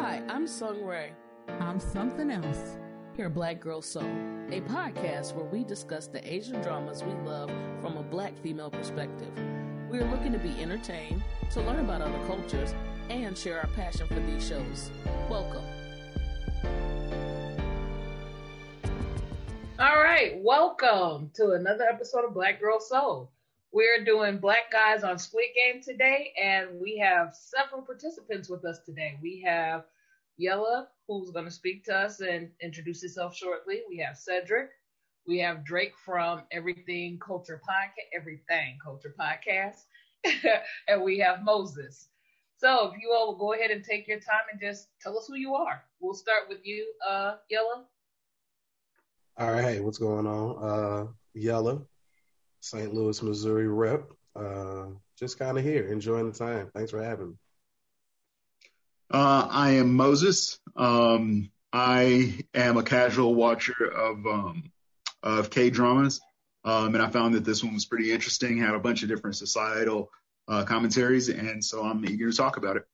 Hi, I'm Sung Ray. I'm something else. Here, Black Girl Soul, a podcast where we discuss the Asian dramas we love from a black female perspective. We are looking to be entertained, to learn about other cultures, and share our passion for these shows. Welcome. All right, welcome to another episode of Black Girl Soul. We're doing Black Guys on Squid Game today, and we have several participants with us today. We have Yella, who's going to speak to us and introduce herself shortly. We have Cedric. We have Drake from Everything Culture Podcast, Everything Culture Podcast, and we have Moses. So, if you all will go ahead and take your time and just tell us who you are. We'll start with you, uh, Yella. All right, what's going on? Uh, Yella, St. Louis, Missouri rep. Uh, just kind of here, enjoying the time. Thanks for having me. Uh, I am Moses. Um, I am a casual watcher of um, of K dramas, um, and I found that this one was pretty interesting. Had a bunch of different societal uh, commentaries, and so I'm eager to talk about it.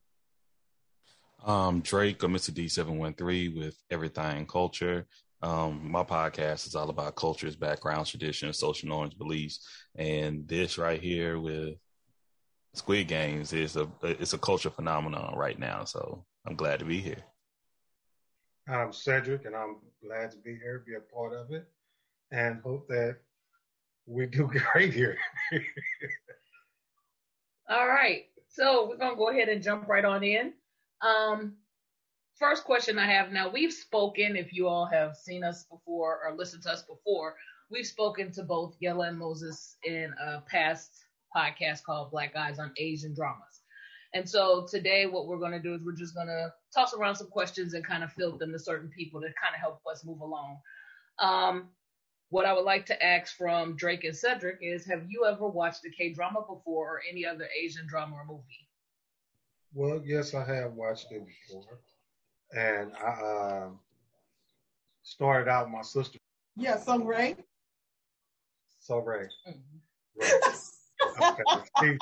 Um, Drake or Mr. D713 with Everything Culture. Um, my podcast is all about cultures, backgrounds, traditions, social norms, beliefs, and this right here with Squid Games is a it's a culture phenomenon right now. So I'm glad to be here. I'm Cedric, and I'm glad to be here, be a part of it, and hope that we do great here. All right, so we're gonna go ahead and jump right on in. Um, first question I have now, we've spoken, if you all have seen us before or listened to us before, we've spoken to both Yella and Moses in a past podcast called Black Guys on Asian Dramas. And so today, what we're going to do is we're just going to toss around some questions and kind of fill them to certain people to kind of help us move along. Um, what I would like to ask from Drake and Cedric is Have you ever watched a K drama before or any other Asian drama or movie? Well, yes, I have watched it before and I uh, started out with my sister. Yeah, Sung Ray. So Ray. Mm-hmm. Right. okay. she,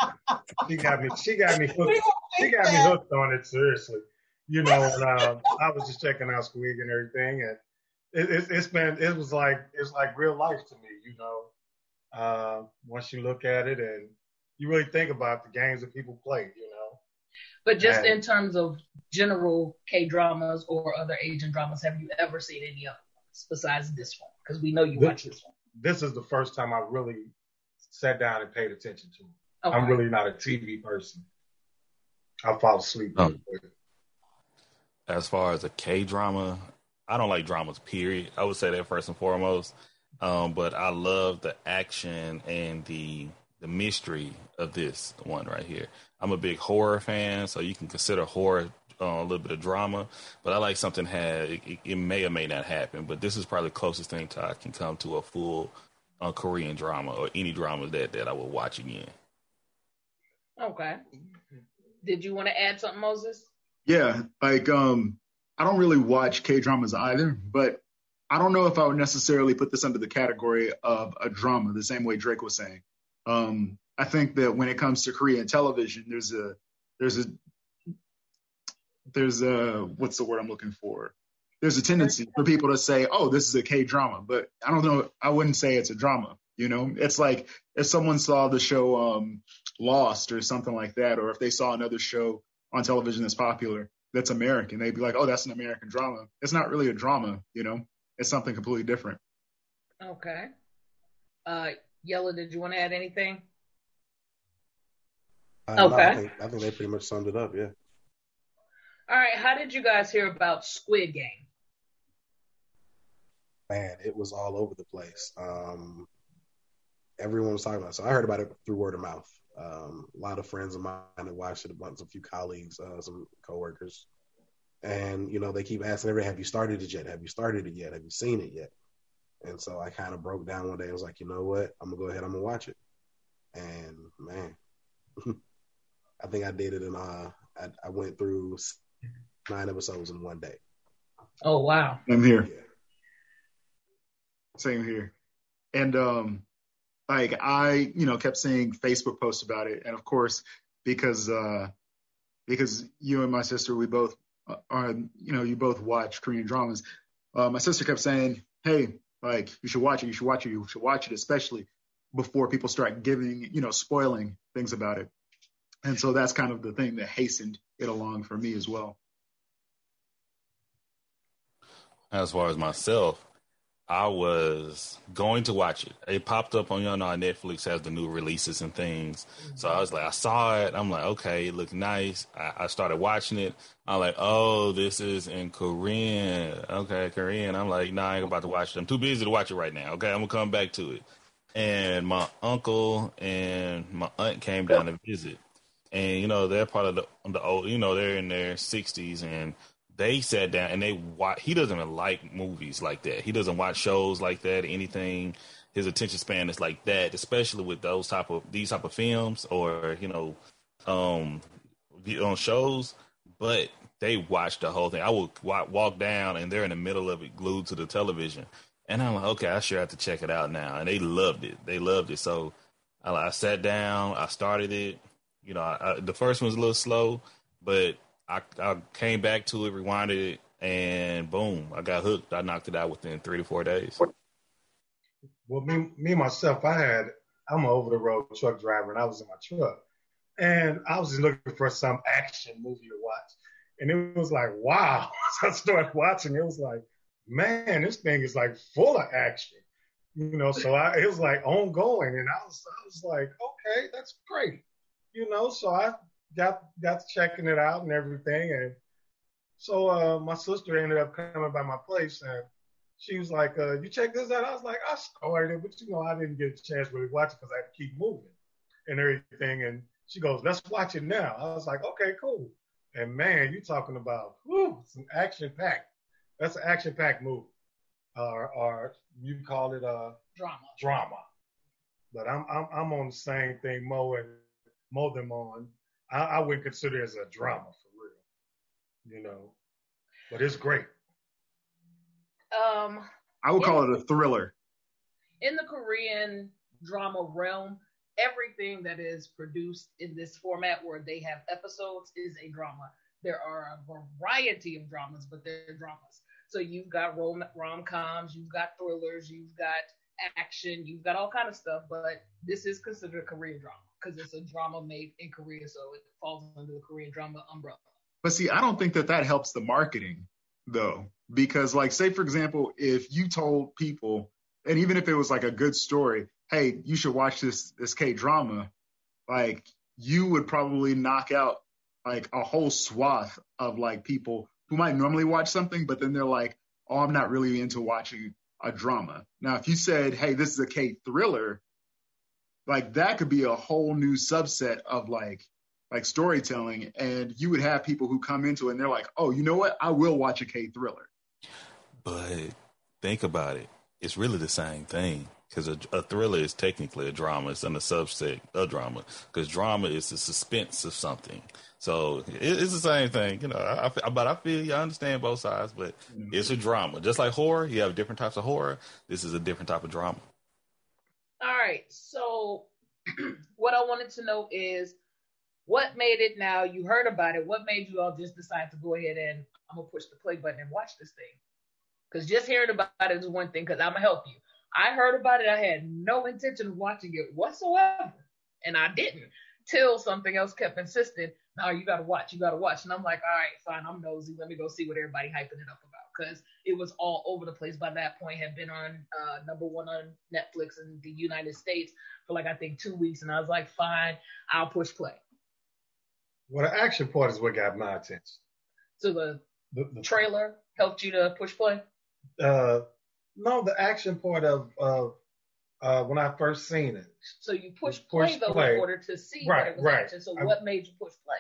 she, got me. She got me hooked. She got me hooked on it seriously. You know, and, uh, I was just checking out Squid and everything, and it, it, it's been. It was like it's like real life to me. You know, uh, once you look at it and you really think about the games that people play. You know. But just and, in terms of general K dramas or other Asian dramas, have you ever seen any other ones besides this one? Because we know you this, watch this one. This is the first time I really sat down and paid attention to it. Okay. I'm really not a TV person. I fall asleep. Um, as far as a K drama, I don't like dramas. Period. I would say that first and foremost. Um, but I love the action and the the mystery of this one right here. I'm a big horror fan, so you can consider horror uh, a little bit of drama, but I like something had it, it, may or may not happen. But this is probably the closest thing to I can come to a full uh, Korean drama or any drama that that I would watch again. Okay. Did you want to add something, Moses? Yeah, like um, I don't really watch K dramas either, but I don't know if I would necessarily put this under the category of a drama, the same way Drake was saying. Um, I think that when it comes to Korean television, there's a there's a there's a what's the word I'm looking for? There's a tendency for people to say, "Oh, this is a K drama," but I don't know. I wouldn't say it's a drama. You know, it's like if someone saw the show um, Lost or something like that, or if they saw another show on television that's popular that's American, they'd be like, "Oh, that's an American drama." It's not really a drama. You know, it's something completely different. Okay. Uh, Yella, did you want to add anything? Uh, okay. No, I, think, I think they pretty much summed it up. Yeah. All right. How did you guys hear about Squid Game? Man, it was all over the place. Um, everyone was talking about it. So I heard about it through word of mouth. Um, a lot of friends of mine have watched it, a bunch, a few colleagues, uh, some coworkers. And, you know, they keep asking everybody, have you started it yet? Have you started it yet? Have you seen it yet? And so I kind of broke down one day. I was like, you know what? I'm going to go ahead. I'm going to watch it. And man, I think I did it in, uh, I, I went through nine episodes in one day. Oh wow! I'm here. Yeah. Same here. And um, like I, you know, kept seeing Facebook posts about it, and of course, because uh, because you and my sister, we both are, you know, you both watch Korean dramas. Uh, my sister kept saying, "Hey, like you should watch it. You should watch it. You should watch it, especially before people start giving, you know, spoiling things about it." And so that's kind of the thing that hastened it along for me as well. As far as myself, I was going to watch it. It popped up on you know Netflix has the new releases and things. So I was like, I saw it. I'm like, okay, it looked nice. I, I, started watching it. I'm like, oh, this is in Korean. Okay, Korean. I'm like, nah, I ain't about to watch it. I'm too busy to watch it right now. Okay, I'm gonna come back to it. And my uncle and my aunt came down to visit, and you know they're part of the the old, you know they're in their 60s and they sat down and they watch. He doesn't even like movies like that. He doesn't watch shows like that. Anything. His attention span is like that, especially with those type of these type of films or you know, um, on shows. But they watch the whole thing. I would walk down and they're in the middle of it, glued to the television. And I'm like, okay, I sure have to check it out now. And they loved it. They loved it. So I, I sat down, I started it. You know, I, I, the first one was a little slow, but I, I came back to it, rewinded it, and boom, I got hooked. I knocked it out within three to four days. Well, me, me myself, I had I'm an over the road truck driver, and I was in my truck, and I was just looking for some action movie to watch, and it was like, wow. so I started watching. It was like, man, this thing is like full of action, you know. So I, it was like ongoing, and I was, I was like, okay, that's great, you know. So I got got checking it out and everything. And so uh, my sister ended up coming by my place and she was like, uh, "You check this out?" I was like, "I started it, but you know, I didn't get a chance to really watch it because I had to keep moving and everything." And she goes, "Let's watch it now." I was like, "Okay, cool." And man, you talking about whew, some action packed. That's an action packed movie, or or you call it a uh, drama. Drama. But I'm I'm I'm on the same thing, Mo and Mo them on I, I wouldn't consider it as a drama for real, you know, but it's great. Um, I would call it a thriller. In the Korean drama realm, everything that is produced in this format where they have episodes is a drama. There are a variety of dramas, but they're dramas. So you've got rom coms, you've got thrillers, you've got action, you've got all kind of stuff, but this is considered a Korean drama because it's a drama made in Korea, so it falls under the Korean drama umbrella. But see, I don't think that that helps the marketing though, because like, say for example, if you told people, and even if it was like a good story, hey, you should watch this this K drama, like you would probably knock out like a whole swath of like people who might normally watch something, but then they're like, oh, I'm not really into watching a drama. Now, if you said, hey, this is a K thriller, like that could be a whole new subset of like like storytelling. And you would have people who come into it and they're like oh you know what? I will watch a k thriller but think about it. It's really the same thing because a, a, thriller is technically a drama. It's in a subset of drama because drama is the suspense of something. So it, it's the same thing you know. I, I, but i feel you understand both sides but mm-hmm. it's a drama. Just like horror you have different types of horror. This is a different type of drama all right. So what I wanted to know is what made it now you heard about it. What made you all just decide to go ahead and I'm gonna push the play button and watch this thing? Because just hearing about it is one thing. Because I'm gonna help you. I heard about it. I had no intention of watching it whatsoever, and I didn't till something else kept insisting. Now you gotta watch. You gotta watch. And I'm like, all right, fine. I'm nosy. Let me go see what everybody hyping it up about because it was all over the place by that point. Had been on uh, number one on Netflix in the United States for like I think two weeks, and I was like, fine, I'll push play. Well, the action part is what got my attention. So the, the, the trailer helped you to push play. Uh, no, the action part of of uh, when I first seen it. So you pushed play though in order to see right, that it was right. action. So I, what made you push play?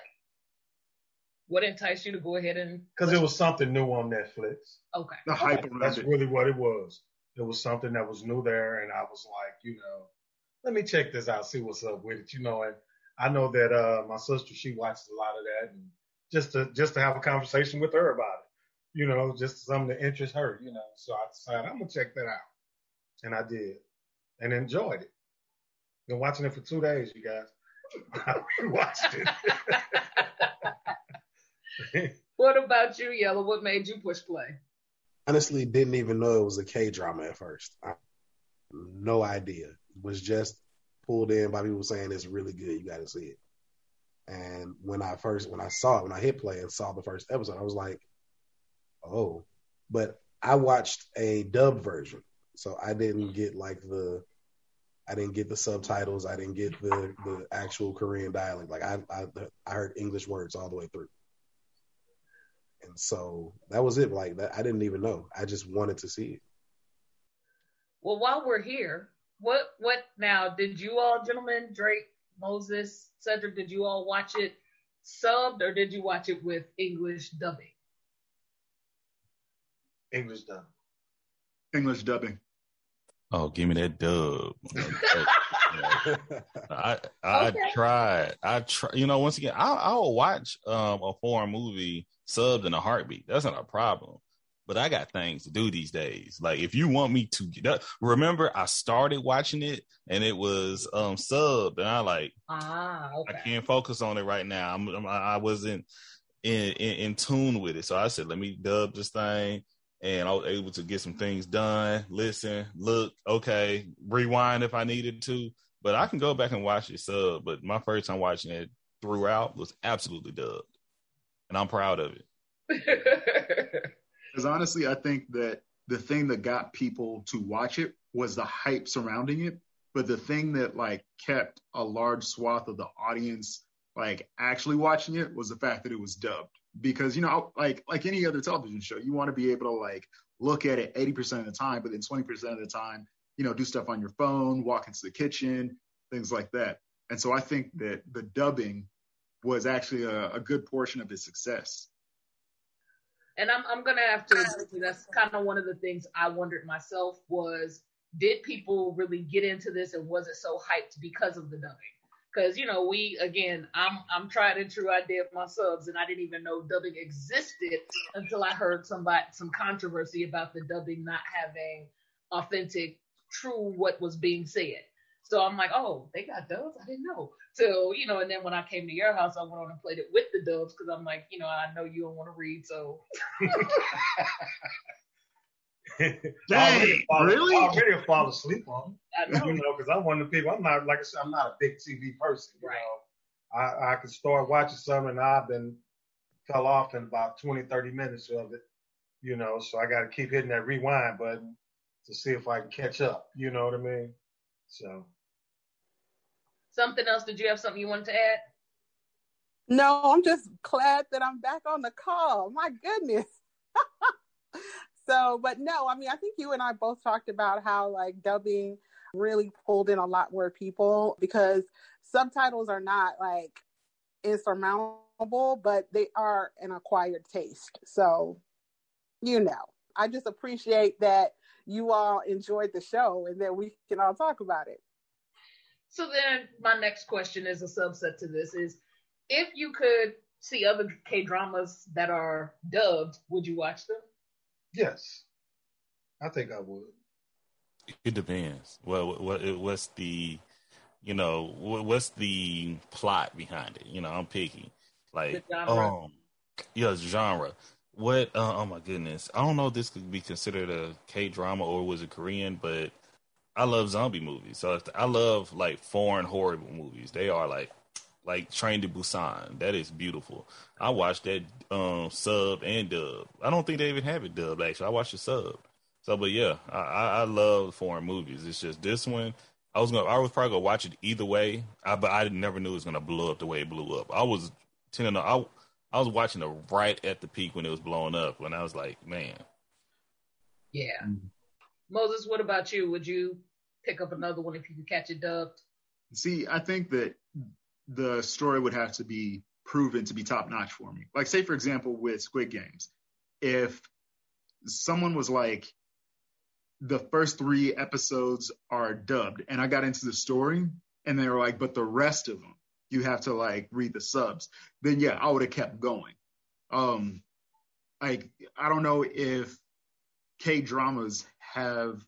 What enticed you to go ahead and? Because it was something new on Netflix. Okay. The okay. hype. That's really what it was. It was something that was new there, and I was like, you know, let me check this out, see what's up with it, you know. And I know that uh, my sister, she watches a lot of that, and just to just to have a conversation with her about it, you know, just something to interest her, you know. So I decided I'm gonna check that out, and I did, and enjoyed it. Been watching it for two days, you guys. I watched it. What about you, Yella? What made you push play? Honestly, didn't even know it was a K drama at first. I, no idea. Was just pulled in by people saying it's really good. You got to see it. And when I first when I saw it, when I hit play and saw the first episode, I was like, oh. But I watched a dub version, so I didn't mm. get like the I didn't get the subtitles. I didn't get the the actual Korean dialect. Like I I, I heard English words all the way through. And so that was it. Like that, I didn't even know. I just wanted to see it. Well, while we're here, what what now? Did you all, gentlemen, Drake, Moses, Cedric, did you all watch it subbed or did you watch it with English dubbing? English dubbing. English dubbing. Oh, give me that dub. I I okay. tried. I try. You know, once again, I I'll watch um, a foreign movie subbed in a heartbeat. That's not a problem. But I got things to do these days. Like if you want me to get remember I started watching it and it was um subbed and I like ah okay. I can't focus on it right now. I'm, I'm I wasn't in, in in tune with it. So I said let me dub this thing and I was able to get some things done, listen, look, okay, rewind if I needed to. But I can go back and watch it sub. But my first time watching it throughout was absolutely dubbed. And I'm proud of it. Because honestly, I think that the thing that got people to watch it was the hype surrounding it. But the thing that like kept a large swath of the audience like actually watching it was the fact that it was dubbed because you know like like any other television show you want to be able to like look at it 80% of the time but then 20% of the time you know do stuff on your phone walk into the kitchen things like that. And so i think that the dubbing was actually a, a good portion of his success. And i'm, I'm gonna have to that's kind of one of the things i wondered myself was did people really get into this and was it so hyped because of the dubbing? Cause you know, we again, I'm I'm tried and true. I did my subs, and I didn't even know dubbing existed until I heard somebody some controversy about the dubbing not having authentic, true what was being said. So I'm like, oh, they got dubs? I didn't know. So, you know, and then when I came to your house, I went on and played it with the dubs because I'm like, you know, I know you don't want to read, so Dang, I fall, really? I already fall asleep on. Them, you know, because I'm one of the people. I'm not like I said. I'm not a big TV person. You right. know, I I could start watching something and I've been fell off in about 20, 30 minutes of it. You know, so I got to keep hitting that rewind button to see if I can catch up. You know what I mean? So. Something else? Did you have something you wanted to add? No, I'm just glad that I'm back on the call. My goodness. So, but no, I mean, I think you and I both talked about how like dubbing really pulled in a lot more people because subtitles are not like insurmountable, but they are an acquired taste. So, you know, I just appreciate that you all enjoyed the show and that we can all talk about it. So then my next question is a subset to this is if you could see other K dramas that are dubbed, would you watch them? Yes, I think I would. It depends. Well, what what's the, you know, what's the plot behind it? You know, I'm picky. Like, um, yeah, genre. What? Uh, oh my goodness, I don't know if this could be considered a K drama or was it Korean, but I love zombie movies. So I love like foreign horror movies. They are like like Train to Busan. That is beautiful. I watched that um, sub and dub. I don't think they even have it dubbed actually. I watched the sub. So, but yeah, I, I love foreign movies. It's just this one. I was gonna, I was probably gonna watch it either way. I, but I never knew it was gonna blow up the way it blew up. I was tending to, I, I was watching it right at the peak when it was blowing up, and I was like, man. Yeah. Mm-hmm. Moses, what about you? Would you pick up another one if you could catch it dubbed? See, I think that the story would have to be proven to be top notch for me. Like, say, for example, with Squid Games, if someone was like, the first three episodes are dubbed, and I got into the story, and they were like, but the rest of them, you have to like read the subs, then yeah, I would have kept going. Um, like, I don't know if K dramas have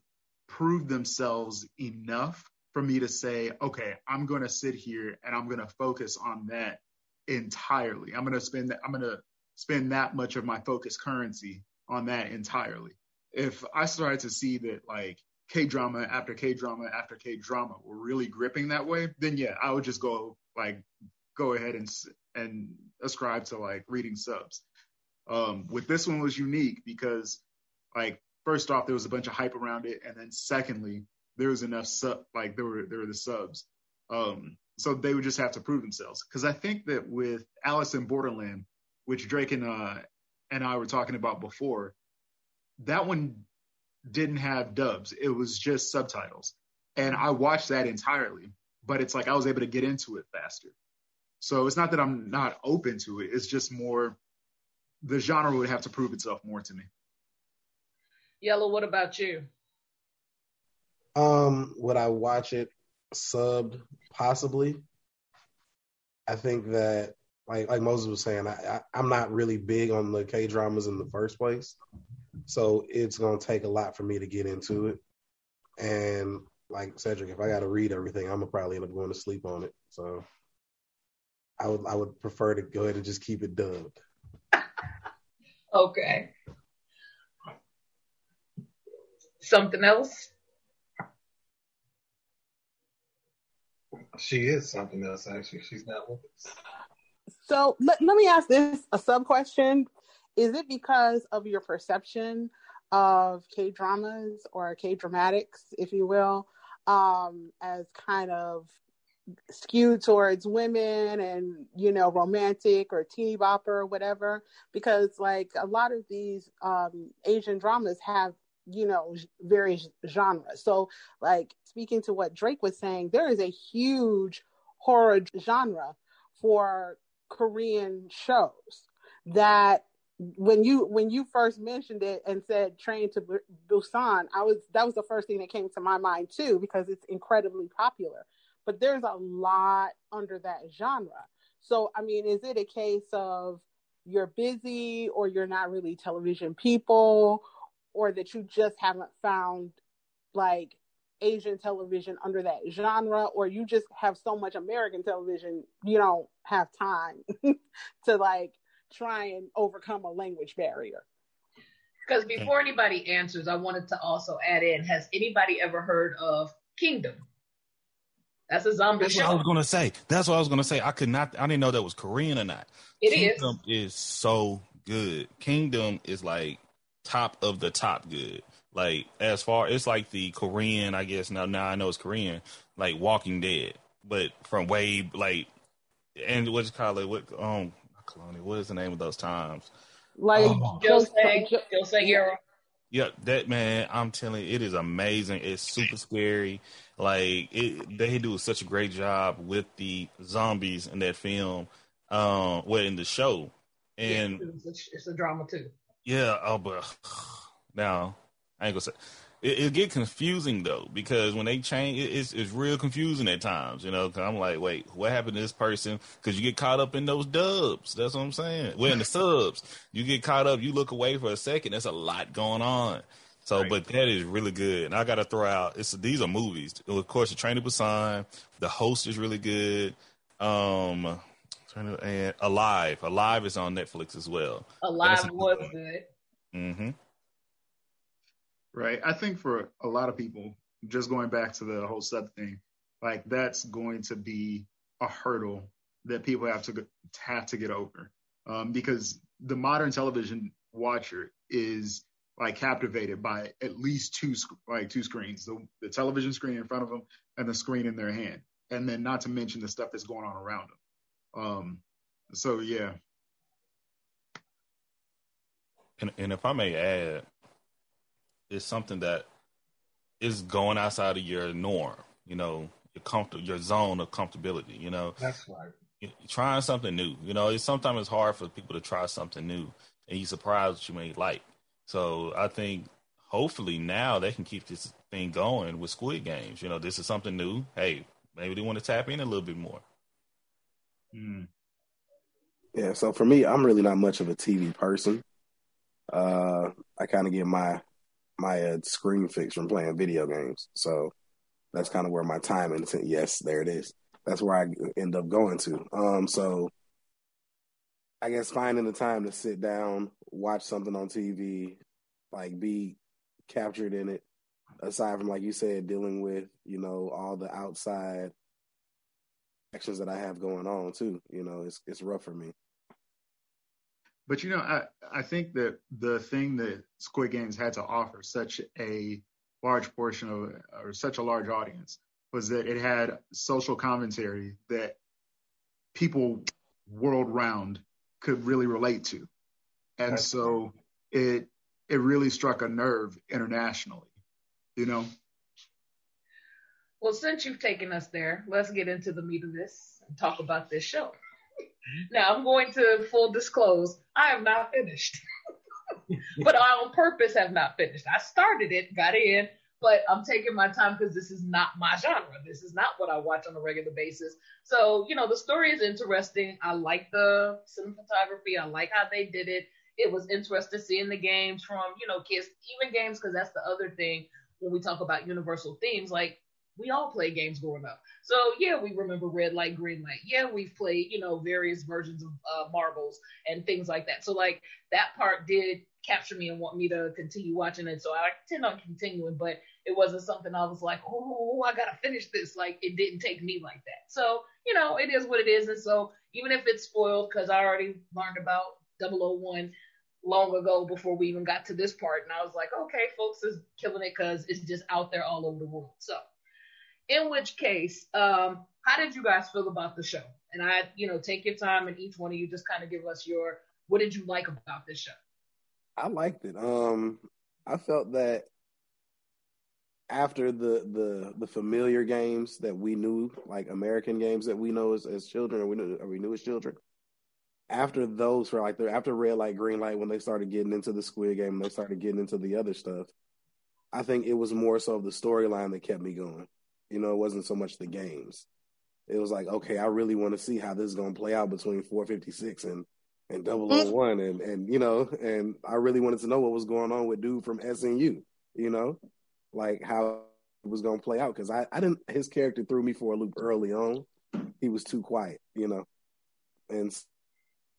proved themselves enough for me to say, okay, I'm to sit here and I'm to focus on that entirely. I'm to spend, I'm to spend that much of my focus currency on that entirely. If I started to see that like K drama after K drama after K drama were really gripping that way, then yeah, I would just go like go ahead and and ascribe to like reading subs. Um, with this one was unique because like first off there was a bunch of hype around it, and then secondly there was enough sub like there were there were the subs. Um, so they would just have to prove themselves. Because I think that with Alice in Borderland, which Drake and uh, and I were talking about before, that one didn't have dubs. It was just subtitles, and I watched that entirely. But it's like I was able to get into it faster. So it's not that I'm not open to it. It's just more the genre would have to prove itself more to me. Yella, what about you? Um, would I watch it subbed? Possibly. I think that, like like Moses was saying, I, I am not really big on the K dramas in the first place, so it's gonna take a lot for me to get into it. And like Cedric, if I got to read everything, I'm gonna probably end up going to sleep on it. So I would I would prefer to go ahead and just keep it dubbed. okay. Something else? She is something else, actually. She's not with us. So let, let me ask this a sub question. Is it because of your perception of K dramas or K dramatics, if you will, um, as kind of skewed towards women and you know romantic or teeny bopper or whatever because like a lot of these um asian dramas have you know various genres so like speaking to what drake was saying there is a huge horror genre for korean shows that when you when you first mentioned it and said train to busan i was that was the first thing that came to my mind too because it's incredibly popular. But there's a lot under that genre. So i mean is it a case of you're busy or you're not really television people or that you just haven't found like Asian television under that genre, or you just have so much American television, you don't have time to like try and overcome a language barrier. Because before anybody answers, I wanted to also add in has anybody ever heard of Kingdom? That's a zombie That's show. what I was gonna say. That's what I was gonna say. I could not. I didn't know that was Korean or not. It Kingdom is. is so good. Kingdom is like top of the top good. Like as far it's like the Korean, I guess now now I know it's Korean, like Walking Dead, but from way like and what's it called it? What um Colonial, what is the name of those times? Like Oh. Joseon, Joseon era. Yeah, that man, I'm telling you, it is amazing. It's super scary. Like it, they do such a great job with the zombies in that film, um, well in the show, and Yeah, it's, a, it's a drama too. Yeah, oh, but now I ain't gonna say it, it get confusing though because when they change, it, it's it's real confusing at times. You know, i I'm like, wait, what happened to this person? Because you get caught up in those dubs. That's what I'm saying. Well, in the subs, you get caught up. You look away for a second. There's a lot going on. So, Right. but that is really good. And I got to throw out. It's these are movies. Of course, the Train to Busan. The host is really good. Um, to- and Alive. Alive is on Netflix as well. Alive That's a good was good. Mm-hmm. Right. I think for a lot of people, just going back to the whole sub thing, like that's going to be a hurdle that people have to have to get over, um, because the modern television watcher is like captivated by at least two like two screens, the the television screen in front of them and the screen in their hand, and then not to mention the stuff that's going on around them. Um, so yeah, And, and if I may add, it's something that is going outside of your norm. You know, your comfort, your zone of comfortability. You know, That's right. You- trying something new. You know, it's sometimes it's hard for people to try something new, and you surprised what you may like. So I think hopefully now they can keep this thing going with Squid Games. You know, this is something new. Hey, maybe they want to tap in a little bit more. Mm. Yeah, so for me, I'm really not much of a TV person. Uh, I kind of get my my uh, screen fix from playing video games, so that's kind of where my time and yes, there it is. That's where I end up going to. Um, so I guess finding the time to sit down, watch something on TV, like be captured in it. Aside from like you said, dealing with you know all the outside actions that I have going on too. You know, it's it's rough for me. But you know, I I think that the thing that Squid Games had to offer such a large portion of or such a large audience was that it had social commentary that people world round could really relate to. And That's so it it really struck a nerve internationally, you know. Well, since you've taken us there, let's get into the meat of this and talk about this show. Now, I'm going to full disclose, I have not finished. but I on purpose have not finished. I started it, got in, but I'm taking my time because this is not my genre. This is not what I watch on a regular basis. So, you know, the story is interesting. I like the cinematography. I like how they did it. It was interesting seeing the games from, you know, kids, even games, because that's the other thing when we talk about universal themes. Like, we all play games growing up. So yeah, we remember red light, green light. Yeah, we've played, you know, various versions of uh, marbles and things like that. So like that part did capture me and want me to continue watching it. So I intend on continuing, but it wasn't something I was like, oh, I gotta finish this. Like it didn't take me like that. So you know, it is what it is. And so even if it's spoiled, because I already learned about 001 long ago before we even got to this part, and I was like, okay, folks is killing it because it's just out there all over the world. So in which case, um, how did you guys feel about the show? And I, you know, take your time and each one of you just kind of give us your what did you like about this show? I liked it. Um, I felt that after the the the familiar games that we knew, like American games that we know as, as children, or we knew or we knew as children. After those, for like the after red light, green light, when they started getting into the Squid Game, and they started getting into the other stuff. I think it was more so the storyline that kept me going. You know, it wasn't so much the games. It was like, okay, I really want to see how this is going to play out between 456 and and 001 and and you know, and I really wanted to know what was going on with dude from SNU, you know, like how it was going to play out because I I didn't his character threw me for a loop early on. He was too quiet, you know. And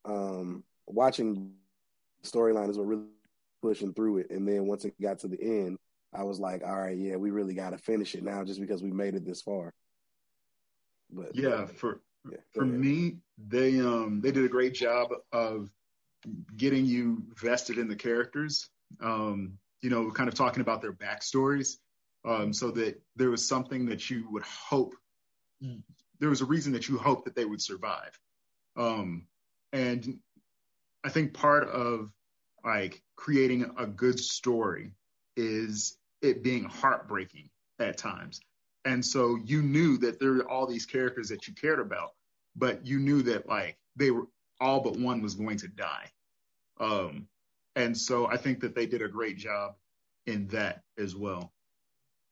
um watching storyline is what really pushing through it and then once it got to the end I was like, all right, yeah, we really got to finish it now just because we made it this far. But yeah, for yeah, for ahead. me, they um they did a great job of getting you vested in the characters. Um, you know, kind of talking about their backstories, um, so that there was something that you would hope there was a reason that you hope that they would survive. Um, and I think part of like creating a good story is it being heartbreaking at times. And so you knew that there were all these characters that you cared about, but you knew that like they were all but one was going to die. Um, and so I think that they did a great job in that as well.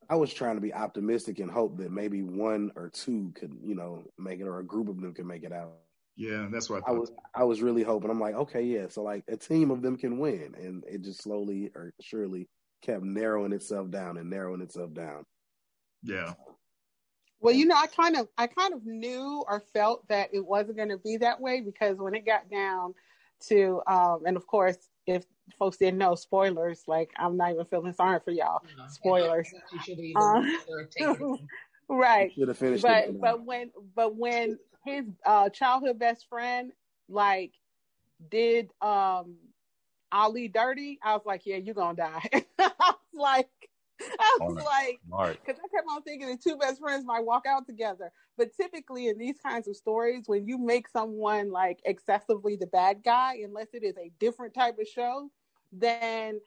I was trying to be optimistic and hope that maybe one or two could, you know, make it or a group of them could make it out. Yeah, that's what I, I was. I was really hoping. I'm like, okay, yeah. So like a team of them can win, and it just slowly or surely kept narrowing itself down and narrowing itself down. Yeah. Well, you know, I kind of I kind of knew or felt that it wasn't going to be that way because when it got down to um and of course if folks didn't know spoilers like I'm not even feeling sorry for y'all. No, spoilers. um, right. Should have finished but it. but when but when his uh childhood best friend like did um Ali dirty, I was like, yeah, you're gonna die. I was like, I was like, because I kept on thinking the two best friends might walk out together. But typically in these kinds of stories, when you make someone like excessively the bad guy, unless it is a different type of show, then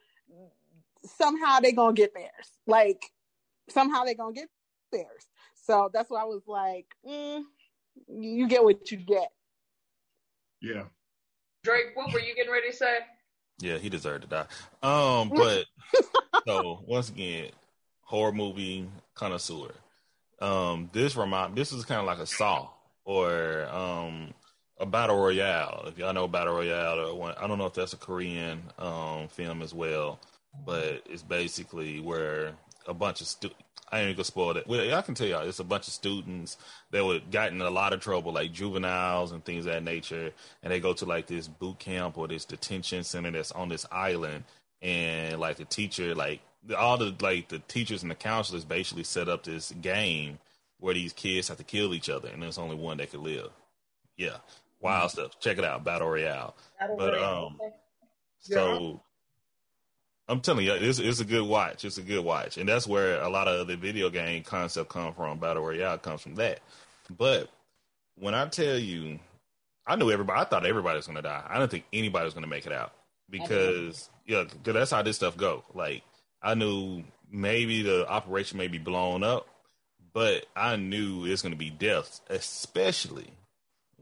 somehow they're gonna get theirs. Like somehow they're gonna get theirs. So that's why I was like, mm, you get what you get. Yeah. Drake, what were you getting ready to say? Yeah, he deserved to die. Um, but so once again, horror movie connoisseur. Um, this remind this is kind of like a Saw or um a battle royale. If y'all know battle royale, or one, I don't know if that's a Korean um film as well, but it's basically where a bunch of stu- I ain't gonna spoil it. Well, I can tell y'all, it's a bunch of students that were got in a lot of trouble, like juveniles and things of that nature, and they go to like this boot camp or this detention center that's on this island, and like the teacher, like all the like the teachers and the counselors basically set up this game where these kids have to kill each other, and there's only one that can live. Yeah, wild mm-hmm. stuff. Check it out, Battle Royale. Battle but Royale. um, so I'm telling you, it's, it's a good watch. It's a good watch, and that's where a lot of the video game concept come from. Battle Royale comes from that. But when I tell you, I knew everybody. I thought everybody was going to die. I didn't think anybody was going to make it out because yeah, cause that's how this stuff go. Like I knew maybe the operation may be blown up, but I knew it's going to be deaths, especially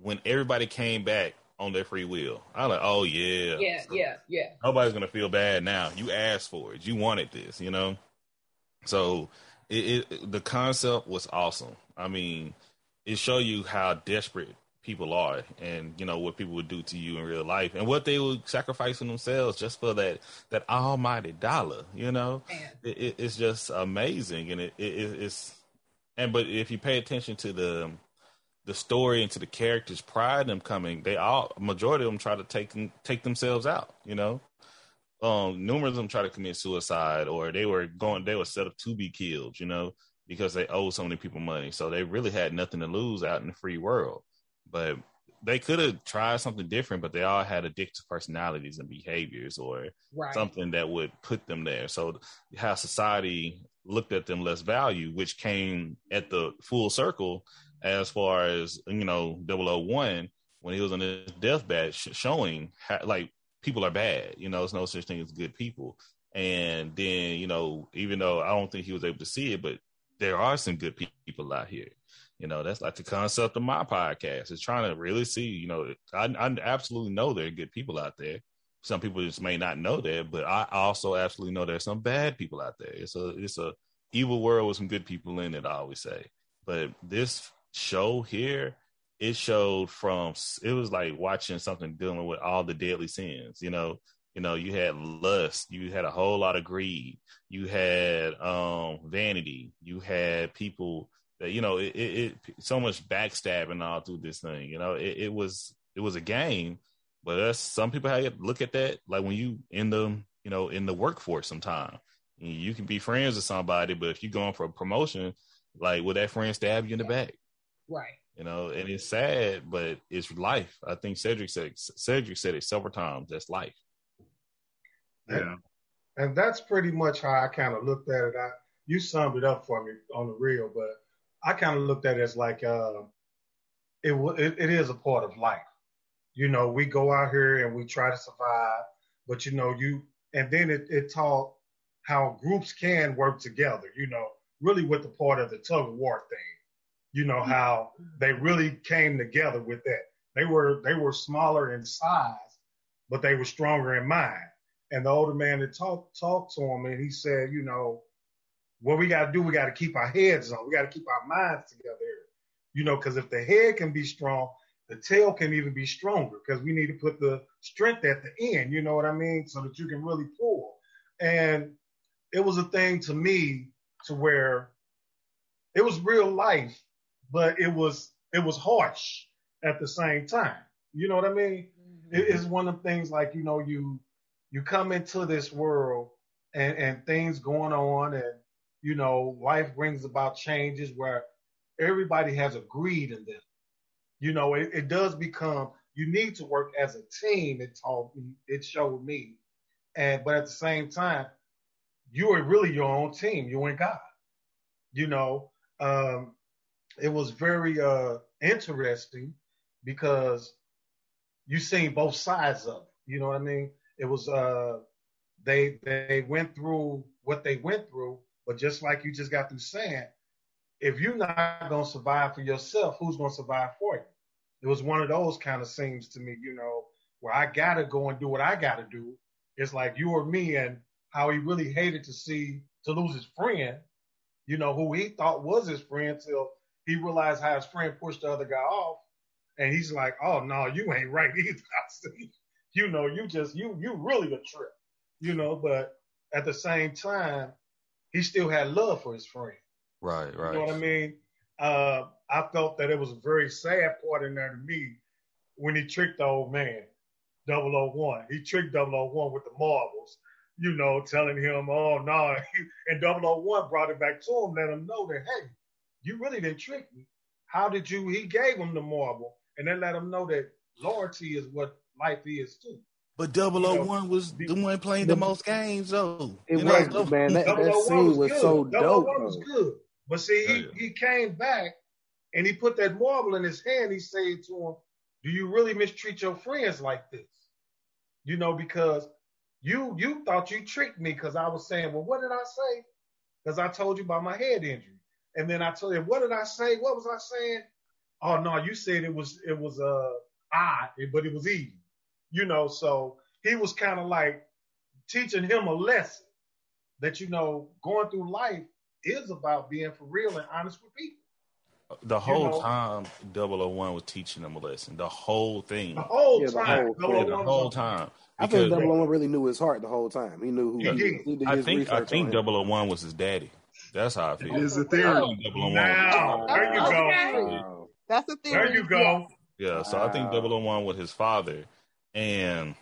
when everybody came back on their free will. I was like, oh yeah, yeah, yeah, yeah. Nobody's gonna feel bad now. You asked for it. You wanted this, you know. So it, it the concept was awesome. I mean, it showed you how desperate people are, and you know what people would do to you in real life, and what they would sacrifice for themselves just for that that almighty dollar. You know, it, it's just amazing, and it, it's and but if you pay attention to the the story and to the characters prior to them coming, they all majority of them try to take them, take themselves out. You know, um, numerous of them try to commit suicide or they were going they were set up to be killed. You know, because they owe so many people money, so they really had nothing to lose out in the free world. But they could have tried something different, but they all had addictive personalities and behaviors or right. something that would put them there. So how society looked at them less value, which came at the full circle as far as you know 001 when he was on his deathbed sh- showing how, like people are bad you know there's no such thing as good people. And then you know even though i don't think he was able to see it but there are some good people out here. You know that's like the concept of my podcast is trying to really see you know I, I absolutely know there are good people out there. Some people just may not know that but i also absolutely know there's some bad people out there. It's a it's a evil world with some good people in it i always say. But this show here, it showed from it was like watching something dealing with all the deadly sins. You know, you know, you had lust, you had a whole lot of greed, you had um vanity, you had people that you know it, it, it so much backstabbing all through this thing. You know, it, it was it was a game, but that's some people have to look at that like when you in the you know in the workforce sometime. You can be friends with somebody, but if you're going for a promotion, like will that friend stab you in the back? Right. You know, and it's sad, but it's life. I think Cedric said Cedric said it several times. That's life. Yeah. And, and that's pretty much how I kind of looked at it. I you summed it up for me on the real, but I kind of looked at it as like uh, it, it it is a part of life. You know, we go out here and we try to survive, but you know, you and then it, it taught how groups can work together. You know, really with the part of the tug of war thing you know how they really came together with that. They were they were smaller in size, but they were stronger in mind. And the older man that talked talked to him, and he said, you know, what we got to do, we got to keep our heads on. We got to keep our minds together. You know, because if the head can be strong, the tail can even be stronger. Because we need to put the strength at the end. You know what I mean? So that you can really pull. And it was a thing to me to where it was real life but it was it was harsh at the same time. You know what I mean? Mm-hmm. It is one of the things like you know you you come into this world and and things going on and you know life brings about changes where everybody has a greed in them. You know it, it does become you need to work as a team. It taught me, it showed me, and but at the same time, you are really your own team. You ain't God. You know, um, it was very uh, interesting because you seen both sides of it. You know what I mean? It was uh, they they went through what they went through, but just like you just got through saying, if you're not gonna survive for yourself, who's gonna survive for you? It was one of those kind of scenes to me, you know, where I gotta go and do what I gotta do. It's like you or me, and how he really hated to see to lose his friend, you know, who he thought was his friend till he realized how his friend pushed the other guy off, and he's like, "Oh no, you ain't right either." you know, you just you you really a trip, you know. But at the same time, he still had love for his friend. Right, right. You know what I mean? Uh, I felt that it was a very sad part in there to me when he tricked the old man, 001. He tricked 001 with the marbles, you know, telling him, oh, no. and 001 brought it back to him, let him know that, hey, you really didn't trick me. How did you? He gave him the marble and then let him know that loyalty is what life is too. But 001 you know, was the one playing the, the most games, though. It was, know? man. That, that scene was, was so dope. 001 was good. But see, he, yeah. he came back and he put that marble in his hand. He said to him, Do you really mistreat your friends like this? You know, because you you thought you tricked me because I was saying, Well, what did I say? Because I told you about my head injury. And then I told him, What did I say? What was I saying? Oh no, you said it was it was uh I, but it was easy. You know, so he was kind of like teaching him a lesson that you know, going through life is about being for real and honest with people. The whole you know, time, 001 was teaching them a lesson. The whole thing. The whole yeah, time. The whole, yeah, the whole time. I think 001 really knew his heart the whole time. He knew who he, he, he did. I think I think 001 was his daddy. That's how I feel. Is a theory. Now, there you go. That's a theory. There you go. Yeah, so I think 001 with his father. And